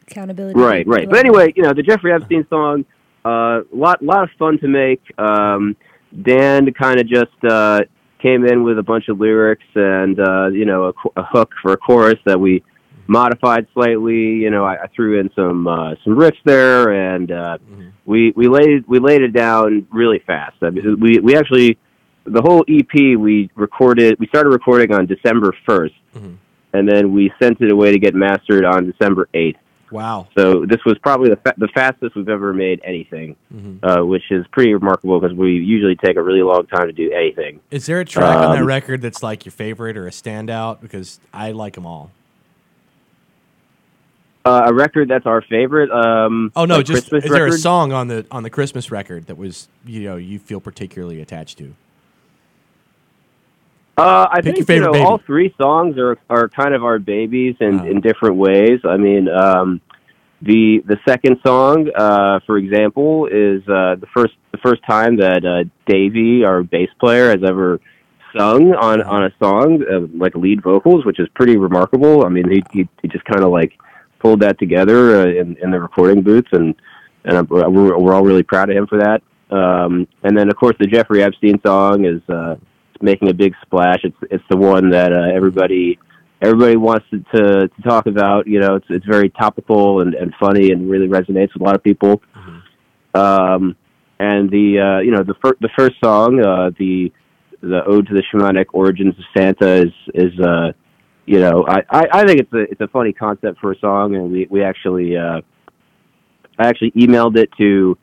Accountability. Right, right. But anyway, you know, the Jeffrey Epstein song, uh, lot lot of fun to make. Um, Dan kind of just uh, came in with a bunch of lyrics and uh, you know a, a hook for a chorus that we modified slightly. You know, I, I threw in some uh, some riffs there, and uh, we we laid we laid it down really fast. I mean, we we actually the whole EP we recorded. We started recording on December 1st Mhm. and then we sent it away to get mastered on December eighth. Wow. So this was probably the fa- the fastest we've ever made anything, Mhm. uh, which is pretty remarkable because we usually take a really long time to do anything. Is there a track on that Um, record that's like your favorite or a standout? Because I like them all. Uh, a record that's our favorite. Um, Oh no, just Christmas is there a song on the on the Christmas record that was you know you feel particularly attached to? Uh, I Pick think you know baby. all three songs are are kind of our babies in, Uh. in different ways. I mean, um, the the second song, uh, for example, is uh, the first the first time that uh, Davey, our bass player, has ever sung on on a song uh, like lead vocals, which is pretty remarkable. I mean, he he, he just kind of like pulled that together uh, in in the recording booths, and and I'm, we're we're all really proud of him for that. Um, and then of course the Jeffrey Epstein song is uh, making a big splash. It's it's the one that uh, everybody everybody wants to, to to talk about. You know, it's it's very topical and and funny and really resonates with a lot of people. Um, and the uh, you know the fir- the first song, uh, the the ode to the shamanic origins of Santa is is uh, you know I, I, I think it's a it's a funny concept for a song, and we we actually uh, I actually emailed it to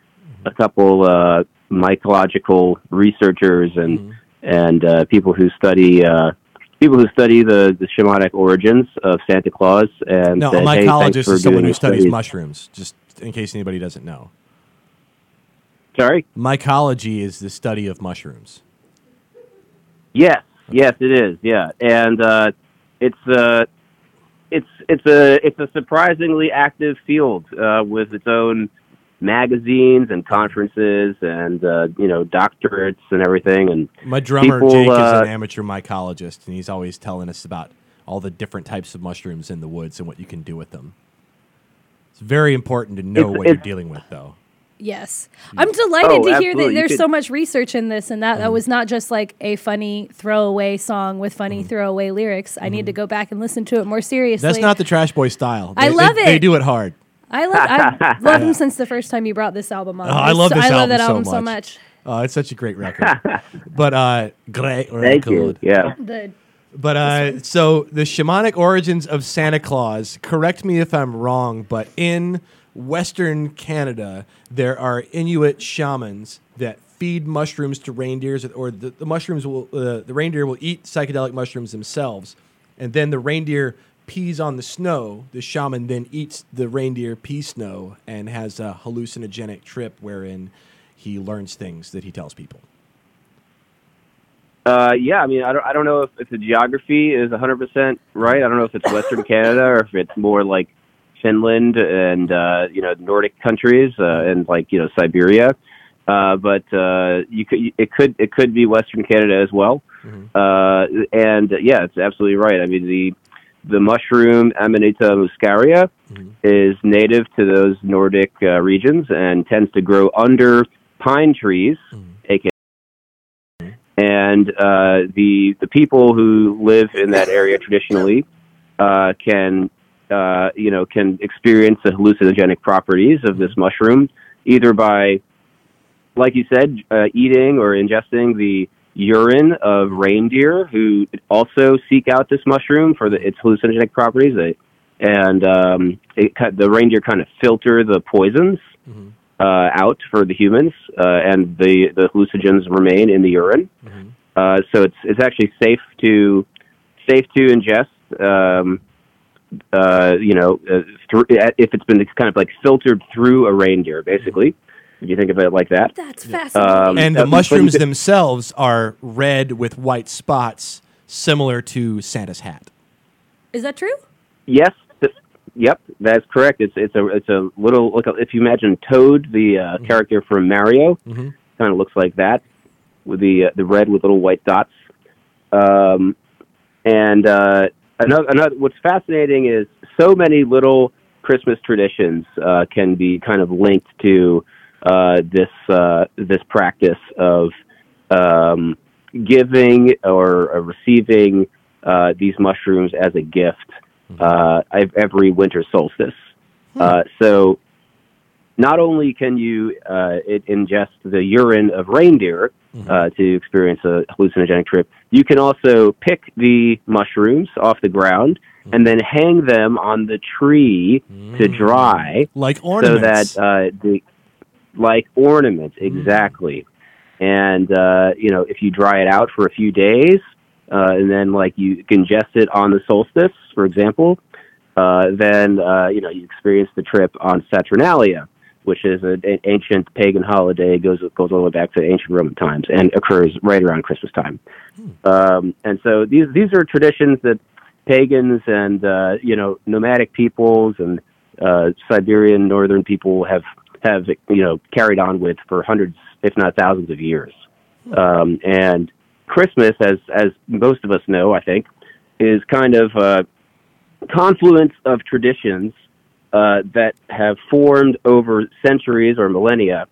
a couple uh, mycological researchers and and uh, people who study. Uh, People who study the, the shamanic origins of Santa Claus and No, a said, "Hey, is someone who studies studies." mushrooms, just in case anybody doesn't know. Sorry. Mycology is the study of mushrooms. Yes, yes, it is. Yeah, and uh, it's uh, it's it's a it's a surprisingly active field uh, with its own magazines and conferences and uh, you know doctorates and everything. And My drummer people, Jake is uh, an amateur mycologist, and he's always telling us about all the different types of mushrooms in the woods and what you can do with them. It's very important to know It's- what you're dealing with, though. Yes. I'm delighted Oh, to hear that absolutely. You there's so much research in this and that Mm-hmm. that was not just like a funny throwaway song with funny Mm-hmm. throwaway lyrics. I need to go back and listen to it more seriously. That's not the Trash Boy style. I love they, They do it hard. I love I [LAUGHS] love him since the first time you brought this album on. Oh, I love so- this I love album that so album so much. much. Oh, it's such a great record. [LAUGHS] but uh, great thank you. Yeah. The But uh, so the shamanic origins of Santa Claus. Correct me if I'm wrong, but in Western Canada, there are Inuit shamans that feed mushrooms to reindeers, or the, the mushrooms will uh, the reindeer will eat psychedelic mushrooms themselves, and then the reindeer pees on the snow. The shaman then eats the reindeer pea snow and has a hallucinogenic trip wherein he learns things that he tells people. Uh, yeah, I mean, I don't, I don't know if, if the geography is 100% right. I don't know if it's Western Canada or if it's more like Finland and, uh, you know, Nordic countries, uh, and like, you know, Siberia. Uh, but, uh, you could, it could, it could be Western Canada as well. Uh, and yeah, it's absolutely right. I mean, the, the mushroom Amanita muscaria is native to those Nordic uh, regions and tends to grow under pine trees, aka and uh, the the people who live in that area traditionally uh, can uh, you know can experience the hallucinogenic properties of this mushroom either by like you said uh, eating or ingesting the urine of reindeer who also seek out this mushroom for the, its hallucinogenic properties they, and um, it, the reindeer kind of filter the poisons uh, out for the humans, uh, and the, the hallucinogens remain in the urine. Uh, so it's it's actually safe to safe to ingest. Um, uh, you know, uh, through, if it's been kind of like filtered through a reindeer, basically. If you think of it like that. That's fascinating. Um, and the but mushrooms you could- themselves are red with white spots, similar to Santa's hat. Is that true? Yes. th- Yep, that's correct. It's it's a it's a little look. If you imagine Toad, the uh, character from Mario, kind of looks like that, with the uh, the red with little white dots. Um, and uh, another another what's fascinating is so many little Christmas traditions uh, can be kind of linked to uh, this uh, this practice of um, giving or uh, receiving uh, these mushrooms as a gift uh, every winter solstice. Uh, so not only can you uh, it ingest the urine of reindeer uh, to experience a hallucinogenic trip, you can also pick the mushrooms off the ground and then hang them on the tree to dry Like ornaments, so that uh, the like ornaments exactly. And uh, you know if you dry it out for a few days uh, and then like you ingest it on the solstice for example uh, then uh, you know you experience the trip on saturnalia which is an ancient pagan holiday goes goes all the way back to ancient roman times and occurs right around christmas time. Um, and so these these are traditions that pagans and uh, you know nomadic peoples and uh, Siberian northern people have have you know carried on with for hundreds, if not thousands, of years. Um, and Christmas, as as most of us know, I think, is kind of a confluence of traditions uh, that have formed over centuries or millennia,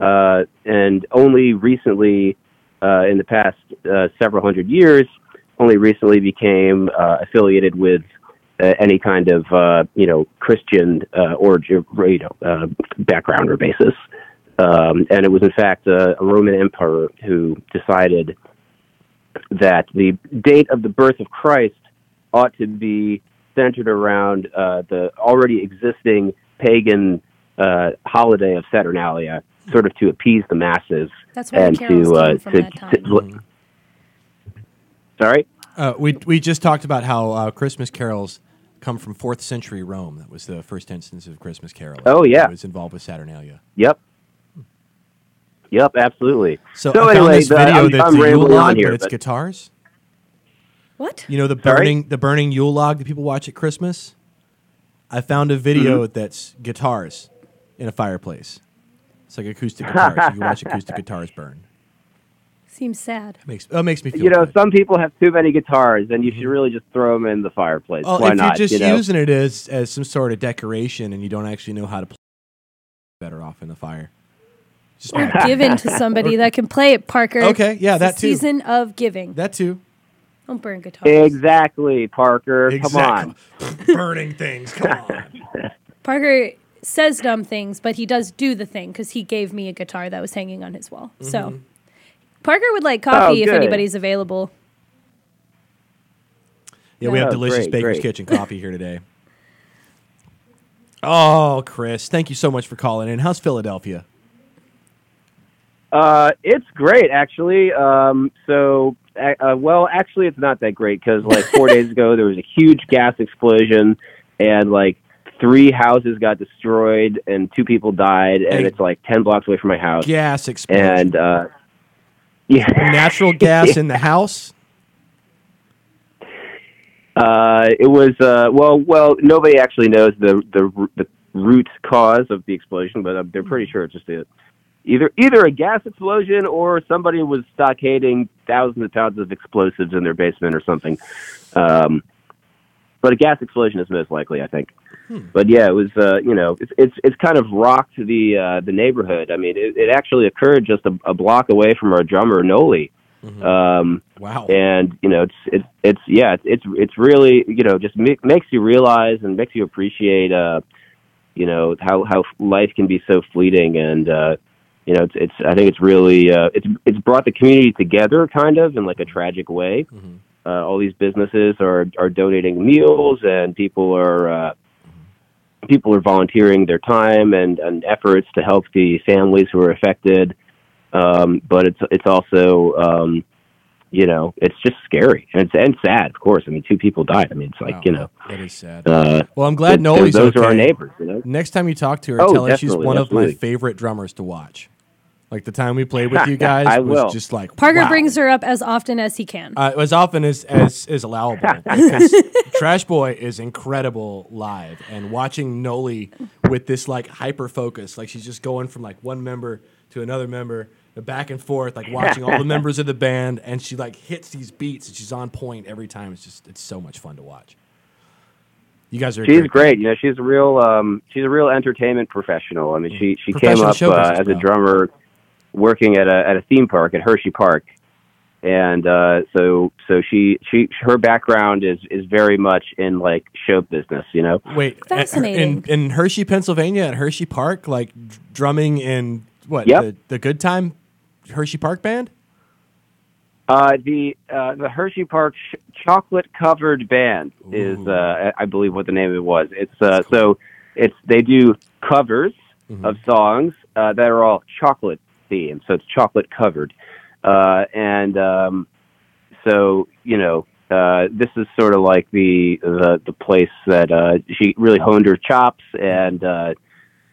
uh, and only recently, uh, in the past uh, several hundred years, only recently became uh, affiliated with uh, any kind of uh, you know Christian uh, origin, you know, uh, background or basis. Um, and it was in fact a, a Roman emperor who decided that the date of the birth of Christ ought to be centered around uh, the already existing pagan uh, holiday of Saturnalia, sort of to appease the masses That's where and the carols to, uh, came from to, that time. to- sorry. Uh, we we just talked about how uh, Christmas carols come from fourth century Rome. That was the first instance of Christmas Carol. Oh, yeah. that was involved with Saturnalia. Yep. Yep, absolutely. So, So I found anyway, this the- video I'm- that's I'm Yule log, here, but it's but- guitars. What? You know the Sorry? burning the burning Yule log that people watch at Christmas. I found a video Mm-hmm. that's guitars in a fireplace. It's like acoustic [LAUGHS] guitars. you can watch acoustic guitars burn. Seems sad. It makes oh, it makes me feel You know, good. some people have too many guitars, and you should really just throw them in the fireplace. Well, Why if not? you're just you know? using it as as some sort of decoration and you don't actually know how to play, better off in the fire. Just my opinion. Given to somebody [LAUGHS] that can play it, Parker. Okay, yeah, It's that too. Season of giving. that too. Don't burn guitars. Exactly, Parker. Come on. [LAUGHS] Burning things. Come on. [LAUGHS] Parker says dumb things, but he does do the thing because he gave me a guitar that was hanging on his wall. Mm-hmm. So Parker would like coffee if anybody's available. Yeah, we have Oh, delicious great, Baker's great. Kitchen coffee here [LAUGHS] today. Oh, Chris, thank you so much for calling in. How's Philadelphia? Uh, it's great, actually. Um, so, uh, uh, well, actually, it's not that great because, like, four [LAUGHS] days ago, there was a huge gas explosion, and like three houses got destroyed, and two people died, and Hey. it's like ten blocks away from my house. Gas explosion. And uh, yeah, Natural [LAUGHS] gas in the house. Uh, it was uh, well, well. Nobody actually knows the the the root cause of the explosion, but uh, they're pretty sure it's just a, either either a gas explosion or somebody was stockading thousands of pounds of explosives in their basement or something. Um, but a gas explosion is most likely, I think. But yeah, it was uh, you know it's it's it's kind of rocked the uh, the neighborhood. I mean, it, it actually occurred just a, a block away from our drummer Noli. Um, Wow. and you know it's it's it's yeah it's it's, it's really you know just ma- makes you realize and makes you appreciate uh you know how how life can be so fleeting and uh you know it's it's I think it's really uh it's it's brought the community together kind of in like a tragic way uh all these businesses are are donating meals and people are uh people are volunteering their time and and efforts to help the families who are affected. Um, but it's it's also um, you know it's just scary. And it's and sad of course. I mean two people died. I mean it's like Wow, you know that is sad. uh well, I'm glad th- Noli's those okay. are our neighbors you know? Next time you talk to her, Oh, tell her she's definitely, one of my favorite drummers to watch. Like the time we played with [LAUGHS] you guys I was will. just like Parker wow. brings her up as often as he can. uh, as often as as is allowable [LAUGHS] because Trash Boy is incredible live, and watching Noli with this like hyper focus, like she's just going from like one member to another member, back and forth, like watching all the [LAUGHS] members of the band, and she like hits these beats, and she's on point every time. It's just it's so much fun to watch. You guys are she's great. great you know she's a real um she's a real entertainment professional i mean she she came up uh, business, as a drummer working at a at a theme park at hershey park and uh so so she she her background is is very much in like show business you know Wait, Fascinating. In, in Hershey, Pennsylvania, at Hershey Park, like drumming in what Yep. the, the Good Time Hershey Park band. Uh, the uh, the Hershey Park ch- chocolate covered band is uh, I I believe what the name of it was. It's uh, so it's they do covers Mm-hmm. of songs uh, that are all chocolate themed, so it's chocolate covered, uh, and um, so you know uh, this is sort of like the the the place that uh, she really honed her chops and uh,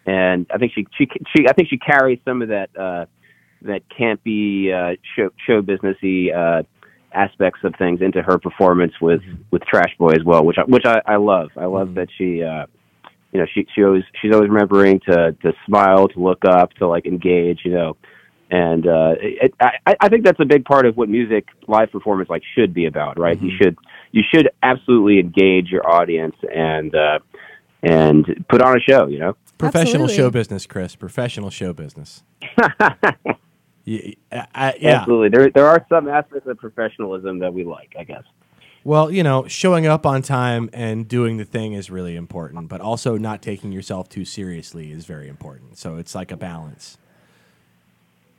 and I think she she she I think she carries some of that. Uh, that be uh, show show businessy uh, aspects of things into her performance with with Trash Boy as well, which I, which I, I love. I love that she uh, you know she she always she's always remembering to to smile, to look up, to like engage, you know, and uh, it, I, I think that's a big part of what music live performance like should be about, right? You should you should absolutely engage your audience and uh, and put on a show. You know, Professional Absolutely. show business, Chris. Professional show business. [LAUGHS] yeah, I, yeah. absolutely. There there are some aspects of professionalism that we like, I guess. Well, you know, showing up on time and doing the thing is really important, but also not taking yourself too seriously is very important. So it's like a balance.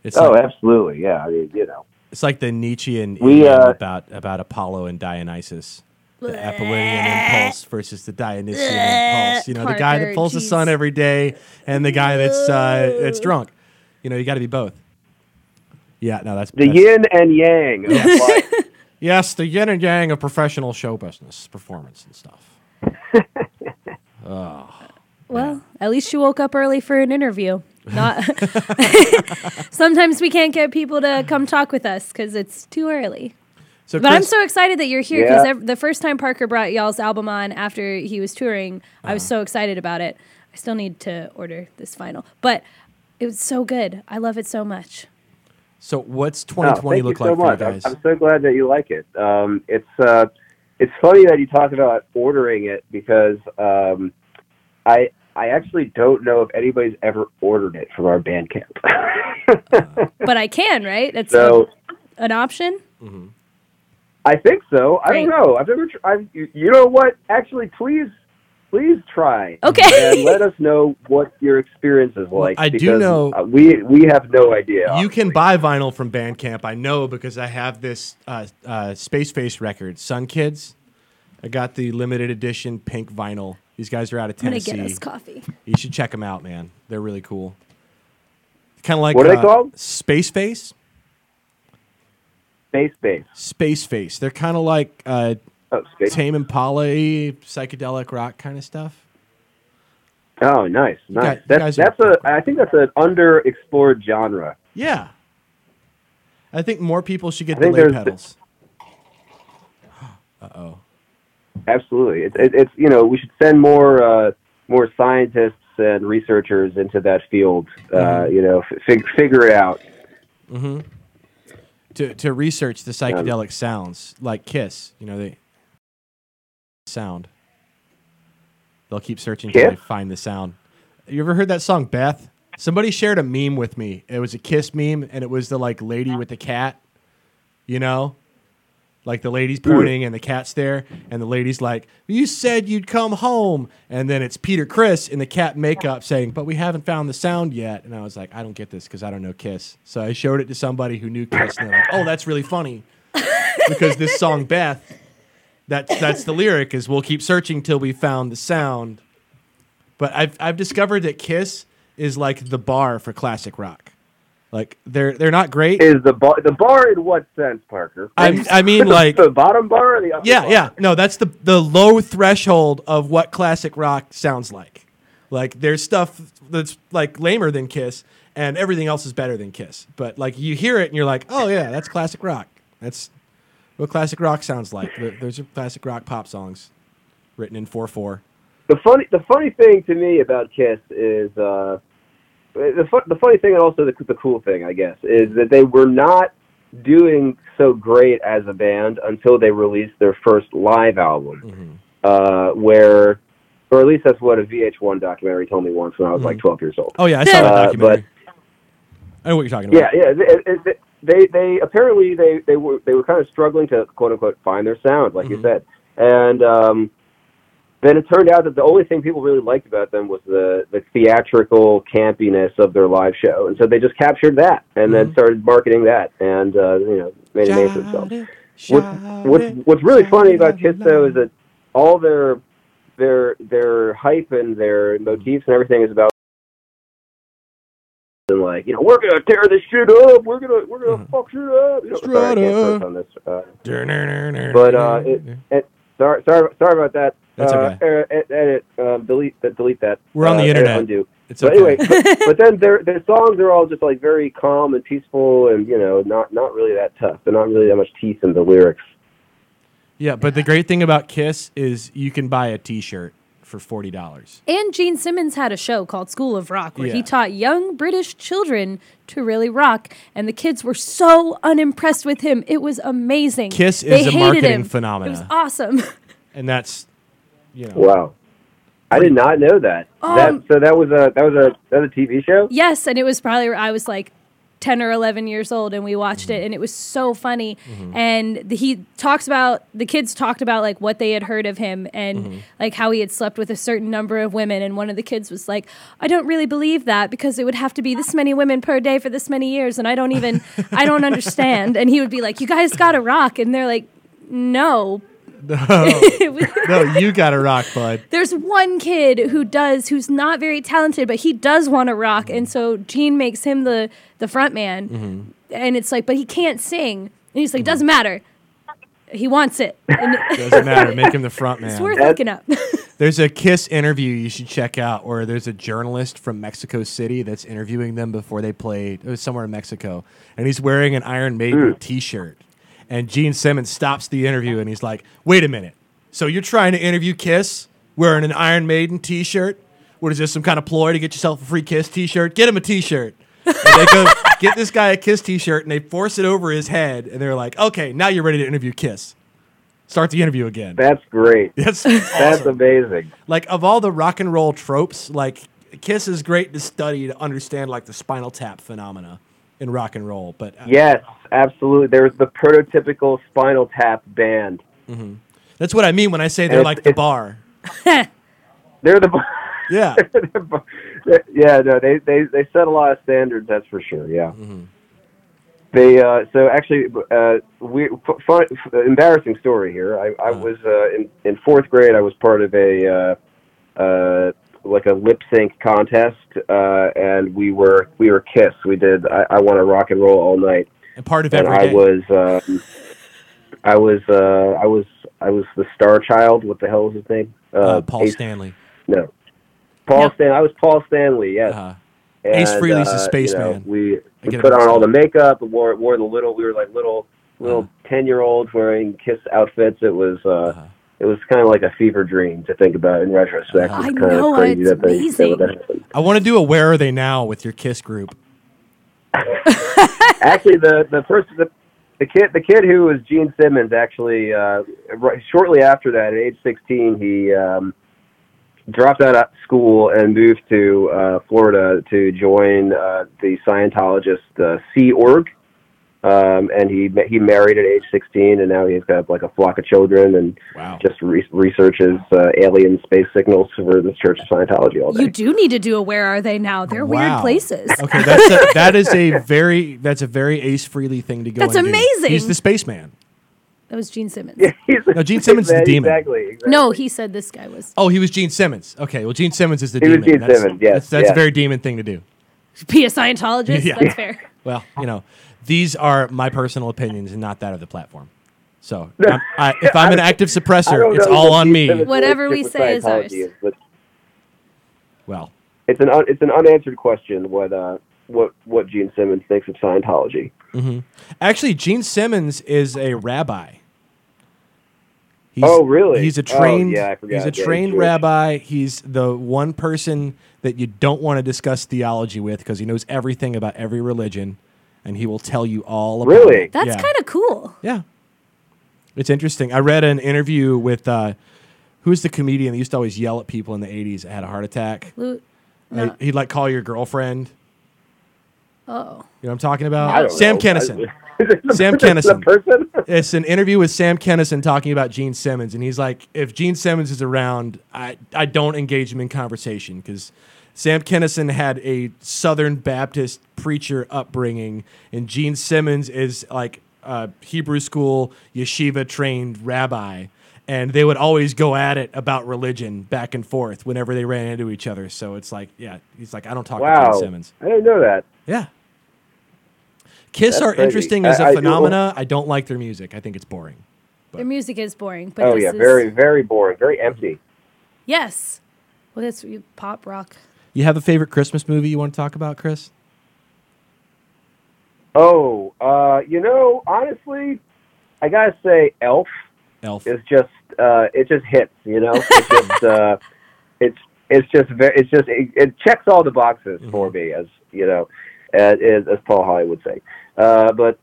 It's Oh, like, absolutely. Yeah, I mean, you know. it's like the Nietzschean We, uh, about about Apollo and Dionysus. The Apollonian impulse versus the Dionysian impulse. You know, the guy that Parker, pulls the sun every day and the guy that's uh, that's drunk. You know, you got to be both. Yeah, no, that's The that's- yin and yang. Of life. [LAUGHS] Yes, the yin and yang of professional show business, performance and stuff. [LAUGHS] Well, at least you woke up early for an interview. Not [LAUGHS] [LAUGHS] sometimes we can't get people to come talk with us because it's too early. So, But I'm so excited that you're here because Yeah. the first time Parker brought y'all's album on after he was touring, I was so excited about it. I still need to order this vinyl, but it was so good. I love it so much. So what's Oh, 2020 thank look you so like for much. you I'm, guys? I'm so glad that you like it. Um, it's uh, it's funny that you talk about ordering it because um, I I actually don't know if anybody's ever ordered it from our Bandcamp. [LAUGHS] But I can, right? It's so a- an option. I think so. I don't know. I've never. Tr- I've, you, you know what? Actually, please. Please try. Okay. And let us know what your experience is like. I do know- uh, we we have no idea. you can buy vinyl from Bandcamp. I know because I have this uh, uh, Space Face record, Sun Kids. I got the limited edition pink vinyl. These guys are out of I'm gonna Tennessee. get us coffee. You should check them out, man. They're really cool. Kind of like What are they uh, called? Space Face. Space Face. Space Face. They're kind of like uh, Oh, space. Tame Impala, psychedelic rock kind of stuff. Oh, nice, nice. guys- you that's guys are that's a. I think that's an underexplored genre. Yeah. I think more people should get I think delay there's- pedals. [GASPS] Uh oh. Absolutely, it's it, it's you know we should send more uh, more scientists and researchers into that field. Uh, Mm-hmm. you know, fig- figure it out. To to research the psychedelic sounds, like Kiss, you know they sound. They'll keep searching until they find the sound. You ever heard that song Beth? Somebody shared a meme with me. It was a Kiss meme, and it was the like lady with the cat. You know, like the lady's pointing and the cat's there, and the lady's like, "You said you'd come home," and then it's Peter Criss in the cat makeup saying, "But we haven't found the sound yet." And I was like, "I don't get this because I don't know Kiss." So I showed it to somebody who knew Kiss, and they're like, "Oh, that's really funny," [LAUGHS] because this song Beth, that's that's the lyric is "We'll keep searching till we found the sound." But I've I've discovered that Kiss is like the bar for classic rock. Like they're they're not great. Is the bar the bar in what sense, Parker? I I mean [LAUGHS] like the bottom bar or the upper yeah bar? yeah no that's the the low threshold of what classic rock sounds like. Like there's stuff that's like lamer than Kiss, and everything else is better than Kiss. But like you hear it and you're like, oh yeah, that's classic rock. That's what classic rock sounds like. Th- Those are classic rock pop songs written in four four. The funny the funny thing to me about Kiss is uh, the fu- the funny thing and also the the cool thing I guess is that they were not doing so great as a band until they released their first live album, uh, where or at least that's what a VH1 documentary told me once when I was like 12 years old. Oh yeah, I saw that Uh, documentary. I know what you're talking about. yeah. It, it, they they apparently they they were they were kind of struggling to quote unquote find their sound, like you said, and um, then it turned out that the only thing people really liked about them was the the theatrical campiness of their live show, and so they just captured that and then started marketing that, and uh, you know made a name for themselves. What's what's what's really funny about Kiss though is that all their their their hype and their motifs and everything is about and like you know we're gonna tear this shit up. We're gonna we're gonna fuck shit up. You know, sorry, I can't on this uh, But but uh it, it sorry sorry sorry about that That's uh, edit, edit um, delete that delete that We're on the uh, edit, internet. undo. it's But okay. anyway, but, [LAUGHS] but then their their songs are all just like very calm and peaceful, and you know, not not really that tough. They're not really that much teeth in the lyrics. Yeah, but the great thing about Kiss is you can buy a T-shirt for forty dollars. And Gene Simmons had a show called School of Rock where Yeah. he taught young British children to really rock, and the kids were so unimpressed with him. It was amazing. Kiss They is a marketing him. phenomena. It was awesome. [LAUGHS] And that's you know Wow. I did not know that. Um, that so that was a that was a that was a TV show. yes, and it was probably I was like. 10 or 11 years old and we watched it mm-hmm. and it was so funny mm-hmm. and the, he talks about the kids talked about like what they had heard of him and mm-hmm. like how he had slept with a certain number of women and one of the kids was like i don't really believe that because it would have to be this many women per day for this many years and i don't even i don't [LAUGHS] understand and he would be like you guys gotta rock and they're like no [LAUGHS] It was- [LAUGHS] no, you got to rock, bud. there's one kid who does who's not very talented but he does want to rock and so gene makes him the the front man Mm-hmm. and it's like but he can't sing and he's like doesn't matter he wants it and [LAUGHS] Doesn't matter. Make him the front man. it's worth looking up There's a Kiss interview you should check out where there's a journalist from Mexico City that's interviewing them before they played. It was somewhere in Mexico. And he's wearing an Iron Maiden t shirt. And Gene Simmons stops the interview and he's like, wait a minute. So you're trying to interview Kiss wearing an Iron Maiden t shirt? What is this, some kind of ploy to get yourself a free Kiss t shirt? Get him a t shirt. And they go, [LAUGHS] get this guy a Kiss t shirt and they force it over his head. And they're like, okay, now you're ready to interview Kiss. Start the interview again. That's great. [LAUGHS] That's That's amazing. like of all the rock and roll tropes, like Kiss is great to study to understand like the Spinal Tap phenomena in rock and roll. But uh, Yes, absolutely. There's the prototypical Spinal Tap band. that's what I mean when I say they're It's- like the bar. [LAUGHS] They're the bar. Yeah, [LAUGHS] yeah, no, they, they they set a lot of standards. That's for sure. Yeah. Mm-hmm. They uh, so actually uh, we f- fun, f- embarrassing story here. I, I Uh-huh. was uh, in in fourth grade. I was part of a uh, uh, like a lip sync contest, uh, and we were we were Kiss. We did I, I want to rock and roll all night, and part of and every I day. was um, I was uh, I was I was the star child. What the hell was his name? uh, Paul Ace- Stanley. No, Paul Yep. Stan. I was Paul Stanley. Yes. Uh, And, Ace Frehley's the uh, spaceman. You know, we we put on all the makeup, and wore wore the little. We were like little little Uh-huh. ten year olds wearing Kiss outfits. It was uh, Uh-huh. It was kind of like a fever dream to think about in retrospect. It's I kind know, of crazy it's that they, amazing. that, that. I want to do a Where Are They Now with your Kiss group. [LAUGHS] Actually, the the person the, the kid the kid who was Gene Simmons actually uh, right, shortly after that at age sixteen he. Um, dropped out of school and moved to uh, Florida to join uh, the Scientologist uh, Sea Org. Um, and he he married at age 16, and now he's got like a flock of children, and Wow. just re- researches uh, alien space signals for the Church of Scientology all day. you do need to do a where are they now they're weird places Okay, that's a, that is a very that's a very Ace Frehley thing to go. That's and do. amazing. He's the spaceman. that was gene simmons He's No, Gene Simmons is the demon. Exactly. exactly. no he said this guy was Oh, he was Gene Simmons. Okay, well, Gene Simmons is the He was demon. Gene that's, Simmons, yes, that's, that's yeah. a very demon thing to do. be a scientologist [LAUGHS] Yeah. that's fair Well, you know, these are my personal opinions and not that of the platform. So, [LAUGHS] I'm, I, if I'm an active suppressor, it's all on me. Whatever we say is Scientology ours. but Well, it's an un- it's an unanswered question. What uh what what Gene Simmons thinks of Scientology? actually, Gene Simmons is a rabbi. He's, Oh, really? He's a Oh, trained. yeah, I forgot. He's a Yeah, trained Jewish. rabbi. He's the one person that you don't want to discuss theology with because he knows everything about every religion, and he will tell you all. about Really? it. that's Yeah. kind of cool Yeah. It's interesting. I read an interview with uh, who's the comedian that used to always yell at people in the 80s that had a heart attack? Lu- Uh, he'd like call your girlfriend. oh You know what I'm talking about? I don't Sam know. Kinison. [LAUGHS] Sam The Kinison. person. It's an interview with Sam Kinison talking about Gene Simmons, and he's like, if Gene Simmons is around, I, I don't engage him in conversation because Sam Kinison had a Southern Baptist preacher upbringing, and Gene Simmons is like a Hebrew school yeshiva trained rabbi. And they would always go at it about religion back and forth whenever they ran into each other. So it's like, yeah, he's like, I don't talk to Gene Simmons. I didn't know that. Yeah. Kiss That's are crazy. interesting as a I- I- phenomena. I don't like their music. I think it's boring. their music is boring but Oh this yeah, is- very very boring, very empty. yes well that's pop rock You have a favorite Christmas movie you want to talk about, Chris? Oh, uh, you know, honestly, I gotta say, Elf Elf. is just uh, it just hits. You know, it [LAUGHS] just uh, it's it's just very it's just it, it checks all the boxes for me as you know as, as Paul Holly would say. Uh, but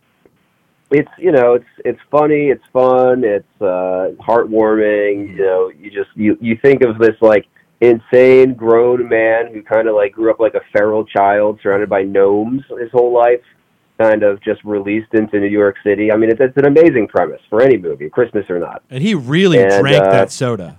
it's you know it's it's funny, it's fun, it's uh, heartwarming. You know, you just you you think of this like insane grown man who kind of like grew up like a feral child surrounded by gnomes his whole life kind of just released into New York City. I mean, it's, it's an amazing premise for any movie, Christmas or not. And he really And, drank uh, that soda.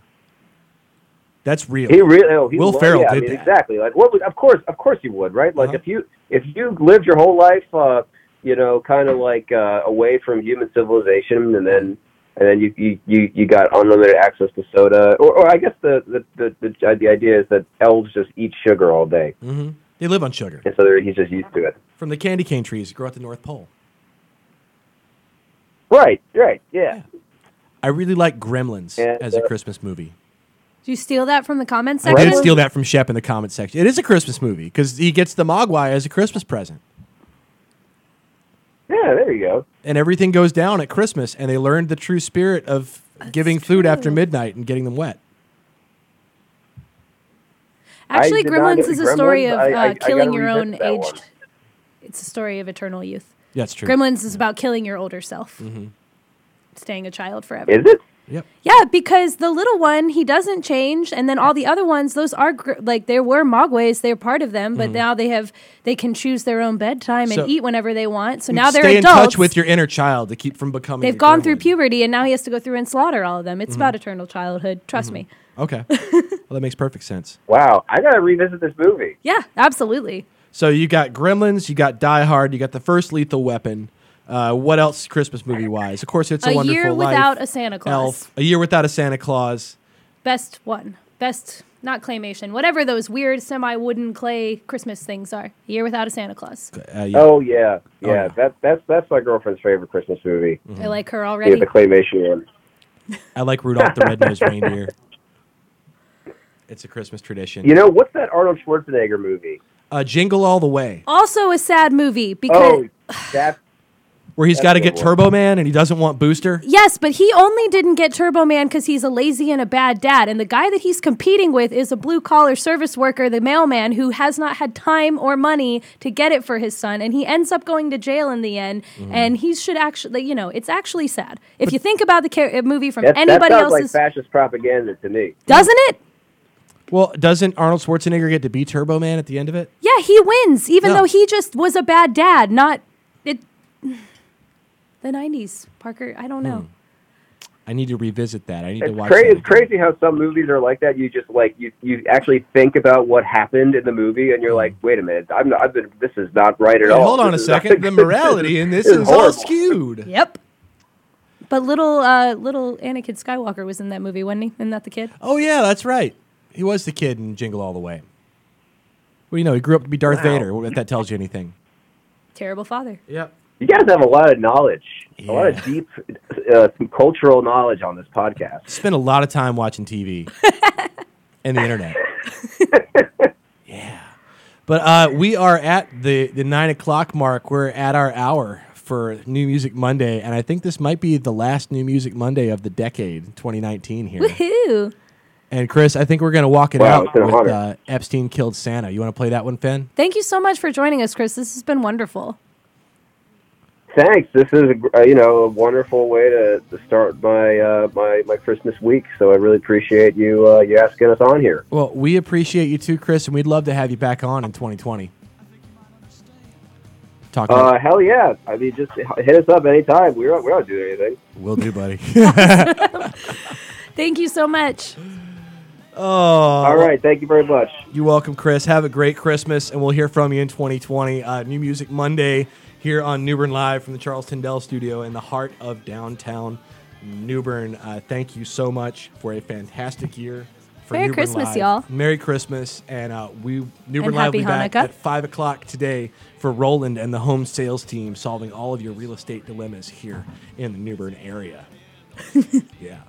That's real. He really, oh, he Will lo- Ferrell yeah, I did mean, that. exactly. Like, what would, of course, of course, you would, right? Like, Uh-huh. if you if you lived your whole life, uh, you know, kind of like uh, away from human civilization, and then and then you you you, you got unlimited access to soda, or, or I guess the the, the the the idea is that elves just eat sugar all day, hmm They live on sugar and so they're, he's just used to it. from the candy cane trees that grow at the North Pole. Right, right, yeah. I really like Gremlins And, as a uh, Christmas movie. Did you steal that from the comments I section? did steal that from Shep in the comment section. It is a Christmas movie because he gets the Mogwai as a Christmas present. Yeah, there you go. And everything goes down at Christmas, and they learned the true spirit of giving food after midnight and getting them wet. Actually, I did not Gremlins is a story of I- I- uh, I killing gotta your own aged. one. It's a story of eternal youth. Yeah, it's true. Gremlins is about killing your older self, Mm-hmm. staying a child forever. Is it? Yep. Yeah, because the little one he doesn't change, and then all the other ones, those are gr- like there were mogways, they're part of them, but now they have they can choose their own bedtime and Mm-hmm. So- eat whenever they want. So now they're Stay adults. in touch with your inner child to keep from becoming. They've gone through puberty, and now he has to go through and slaughter all of them. Mm-hmm. It's about eternal childhood. Trust me. Okay. [LAUGHS] well, that makes perfect sense. Wow, I gotta revisit this movie. Yeah, absolutely. So you got Gremlins, you got Die Hard, you got the first Lethal Weapon. Uh, what else Christmas movie wise? Of course, it's a, A Wonderful Year Life. Without a Santa Claus. Elf. A year without a Santa Claus. Best one. Best, not claymation. Whatever those weird semi wooden clay Christmas things are. A Year Without a Santa Claus. Uh, yeah. Oh yeah, yeah. yeah. That that's that's my girlfriend's favorite Christmas movie. Mm-hmm. I like her Yeah, already. the claymation one. [LAUGHS] I like Rudolph the Red-Nosed Reindeer. [LAUGHS] It's a Christmas tradition. You know what's that Arnold Schwarzenegger movie? uh, Jingle All the Way, also a sad movie because Oh, that where he's That's got to get good Turbo Man and he doesn't want Booster. Yes, but he only didn't get Turbo Man because he's a lazy and a bad dad. And the guy that he's competing with is a blue collar service worker, the mailman, who has not had time or money to get it for his son. And he ends up going to jail in the end. Mm-hmm. And he should actually, you know, it's actually sad. If you think about the car- uh, movie from that, that anybody sounds like else's. fascist propaganda to me. doesn't it? Well, doesn't Arnold Schwarzenegger get to be Turbo Man at the end of it? Yeah, he wins, even No. though he just was a bad dad, not. it. The 90s, Parker. I don't know. I need to revisit that. I need to It's, watch. cra- it's crazy how some movies are like that. You just like you you actually think about what happened in the movie, and you're like, wait a minute, I'm not, I've been, this is not right at Wait, all. hold on a This is not- second. The [LAUGHS] morality in this This is is all skewed. Yep. But little uh, little Anakin Skywalker was in that movie, wasn't he? Isn't that the kid? Oh yeah, that's right. He was the kid in Jingle All the Way. Well, you know, he grew up to be Darth Wow. Vader. If that tells you anything. Terrible father. Yep. You guys have a lot of knowledge, a lot of deep uh, cultural knowledge on this podcast. Spend a lot of time watching TV [LAUGHS] and the internet. [LAUGHS] yeah. But uh, we are at the, the nine o'clock mark. We're at our hour for New Music Monday, and I think this might be the last New Music Monday of the decade, 2019 here. Woohoo! And Chris, I think we're going to walk it Wow, out it's an with honor. uh, Epstein killed Santa. You want to play that one, Finn? Thank you so much for joining us, Chris. This has been wonderful. Thanks. This is a, uh, you know a wonderful way to, to start my uh, my my Christmas week. So I really appreciate you uh, you asking us on here. Well, we appreciate you too, Chris, and we'd love to have you back on in 2020. Talk Uh, about hell yeah! I mean, just hit us up anytime. We're not, we're not doing anything. We'll do, buddy. [LAUGHS] [LAUGHS] Thank you so much. oh, All right. Thank you very much. You're welcome, Chris. Have a great Christmas, and we'll hear from you in 2020. Uh, New Music Monday here on New Bern Live from the Charles Tyndall Studio in the heart of downtown New Bern. Uh, thank you so much for a fantastic year. For Merry New Bern Christmas, Live. y'all. Merry Christmas, and uh, we New Bern And Live will be back Hanukkah. at five o'clock today for Roland and the home sales team solving all of your real estate dilemmas here in the New Bern area. [LAUGHS] yeah.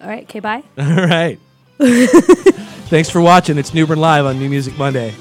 All right, okay, bye. [LAUGHS] All right. [LAUGHS] Thanks for watching. It's New Bern Live on New Music Monday.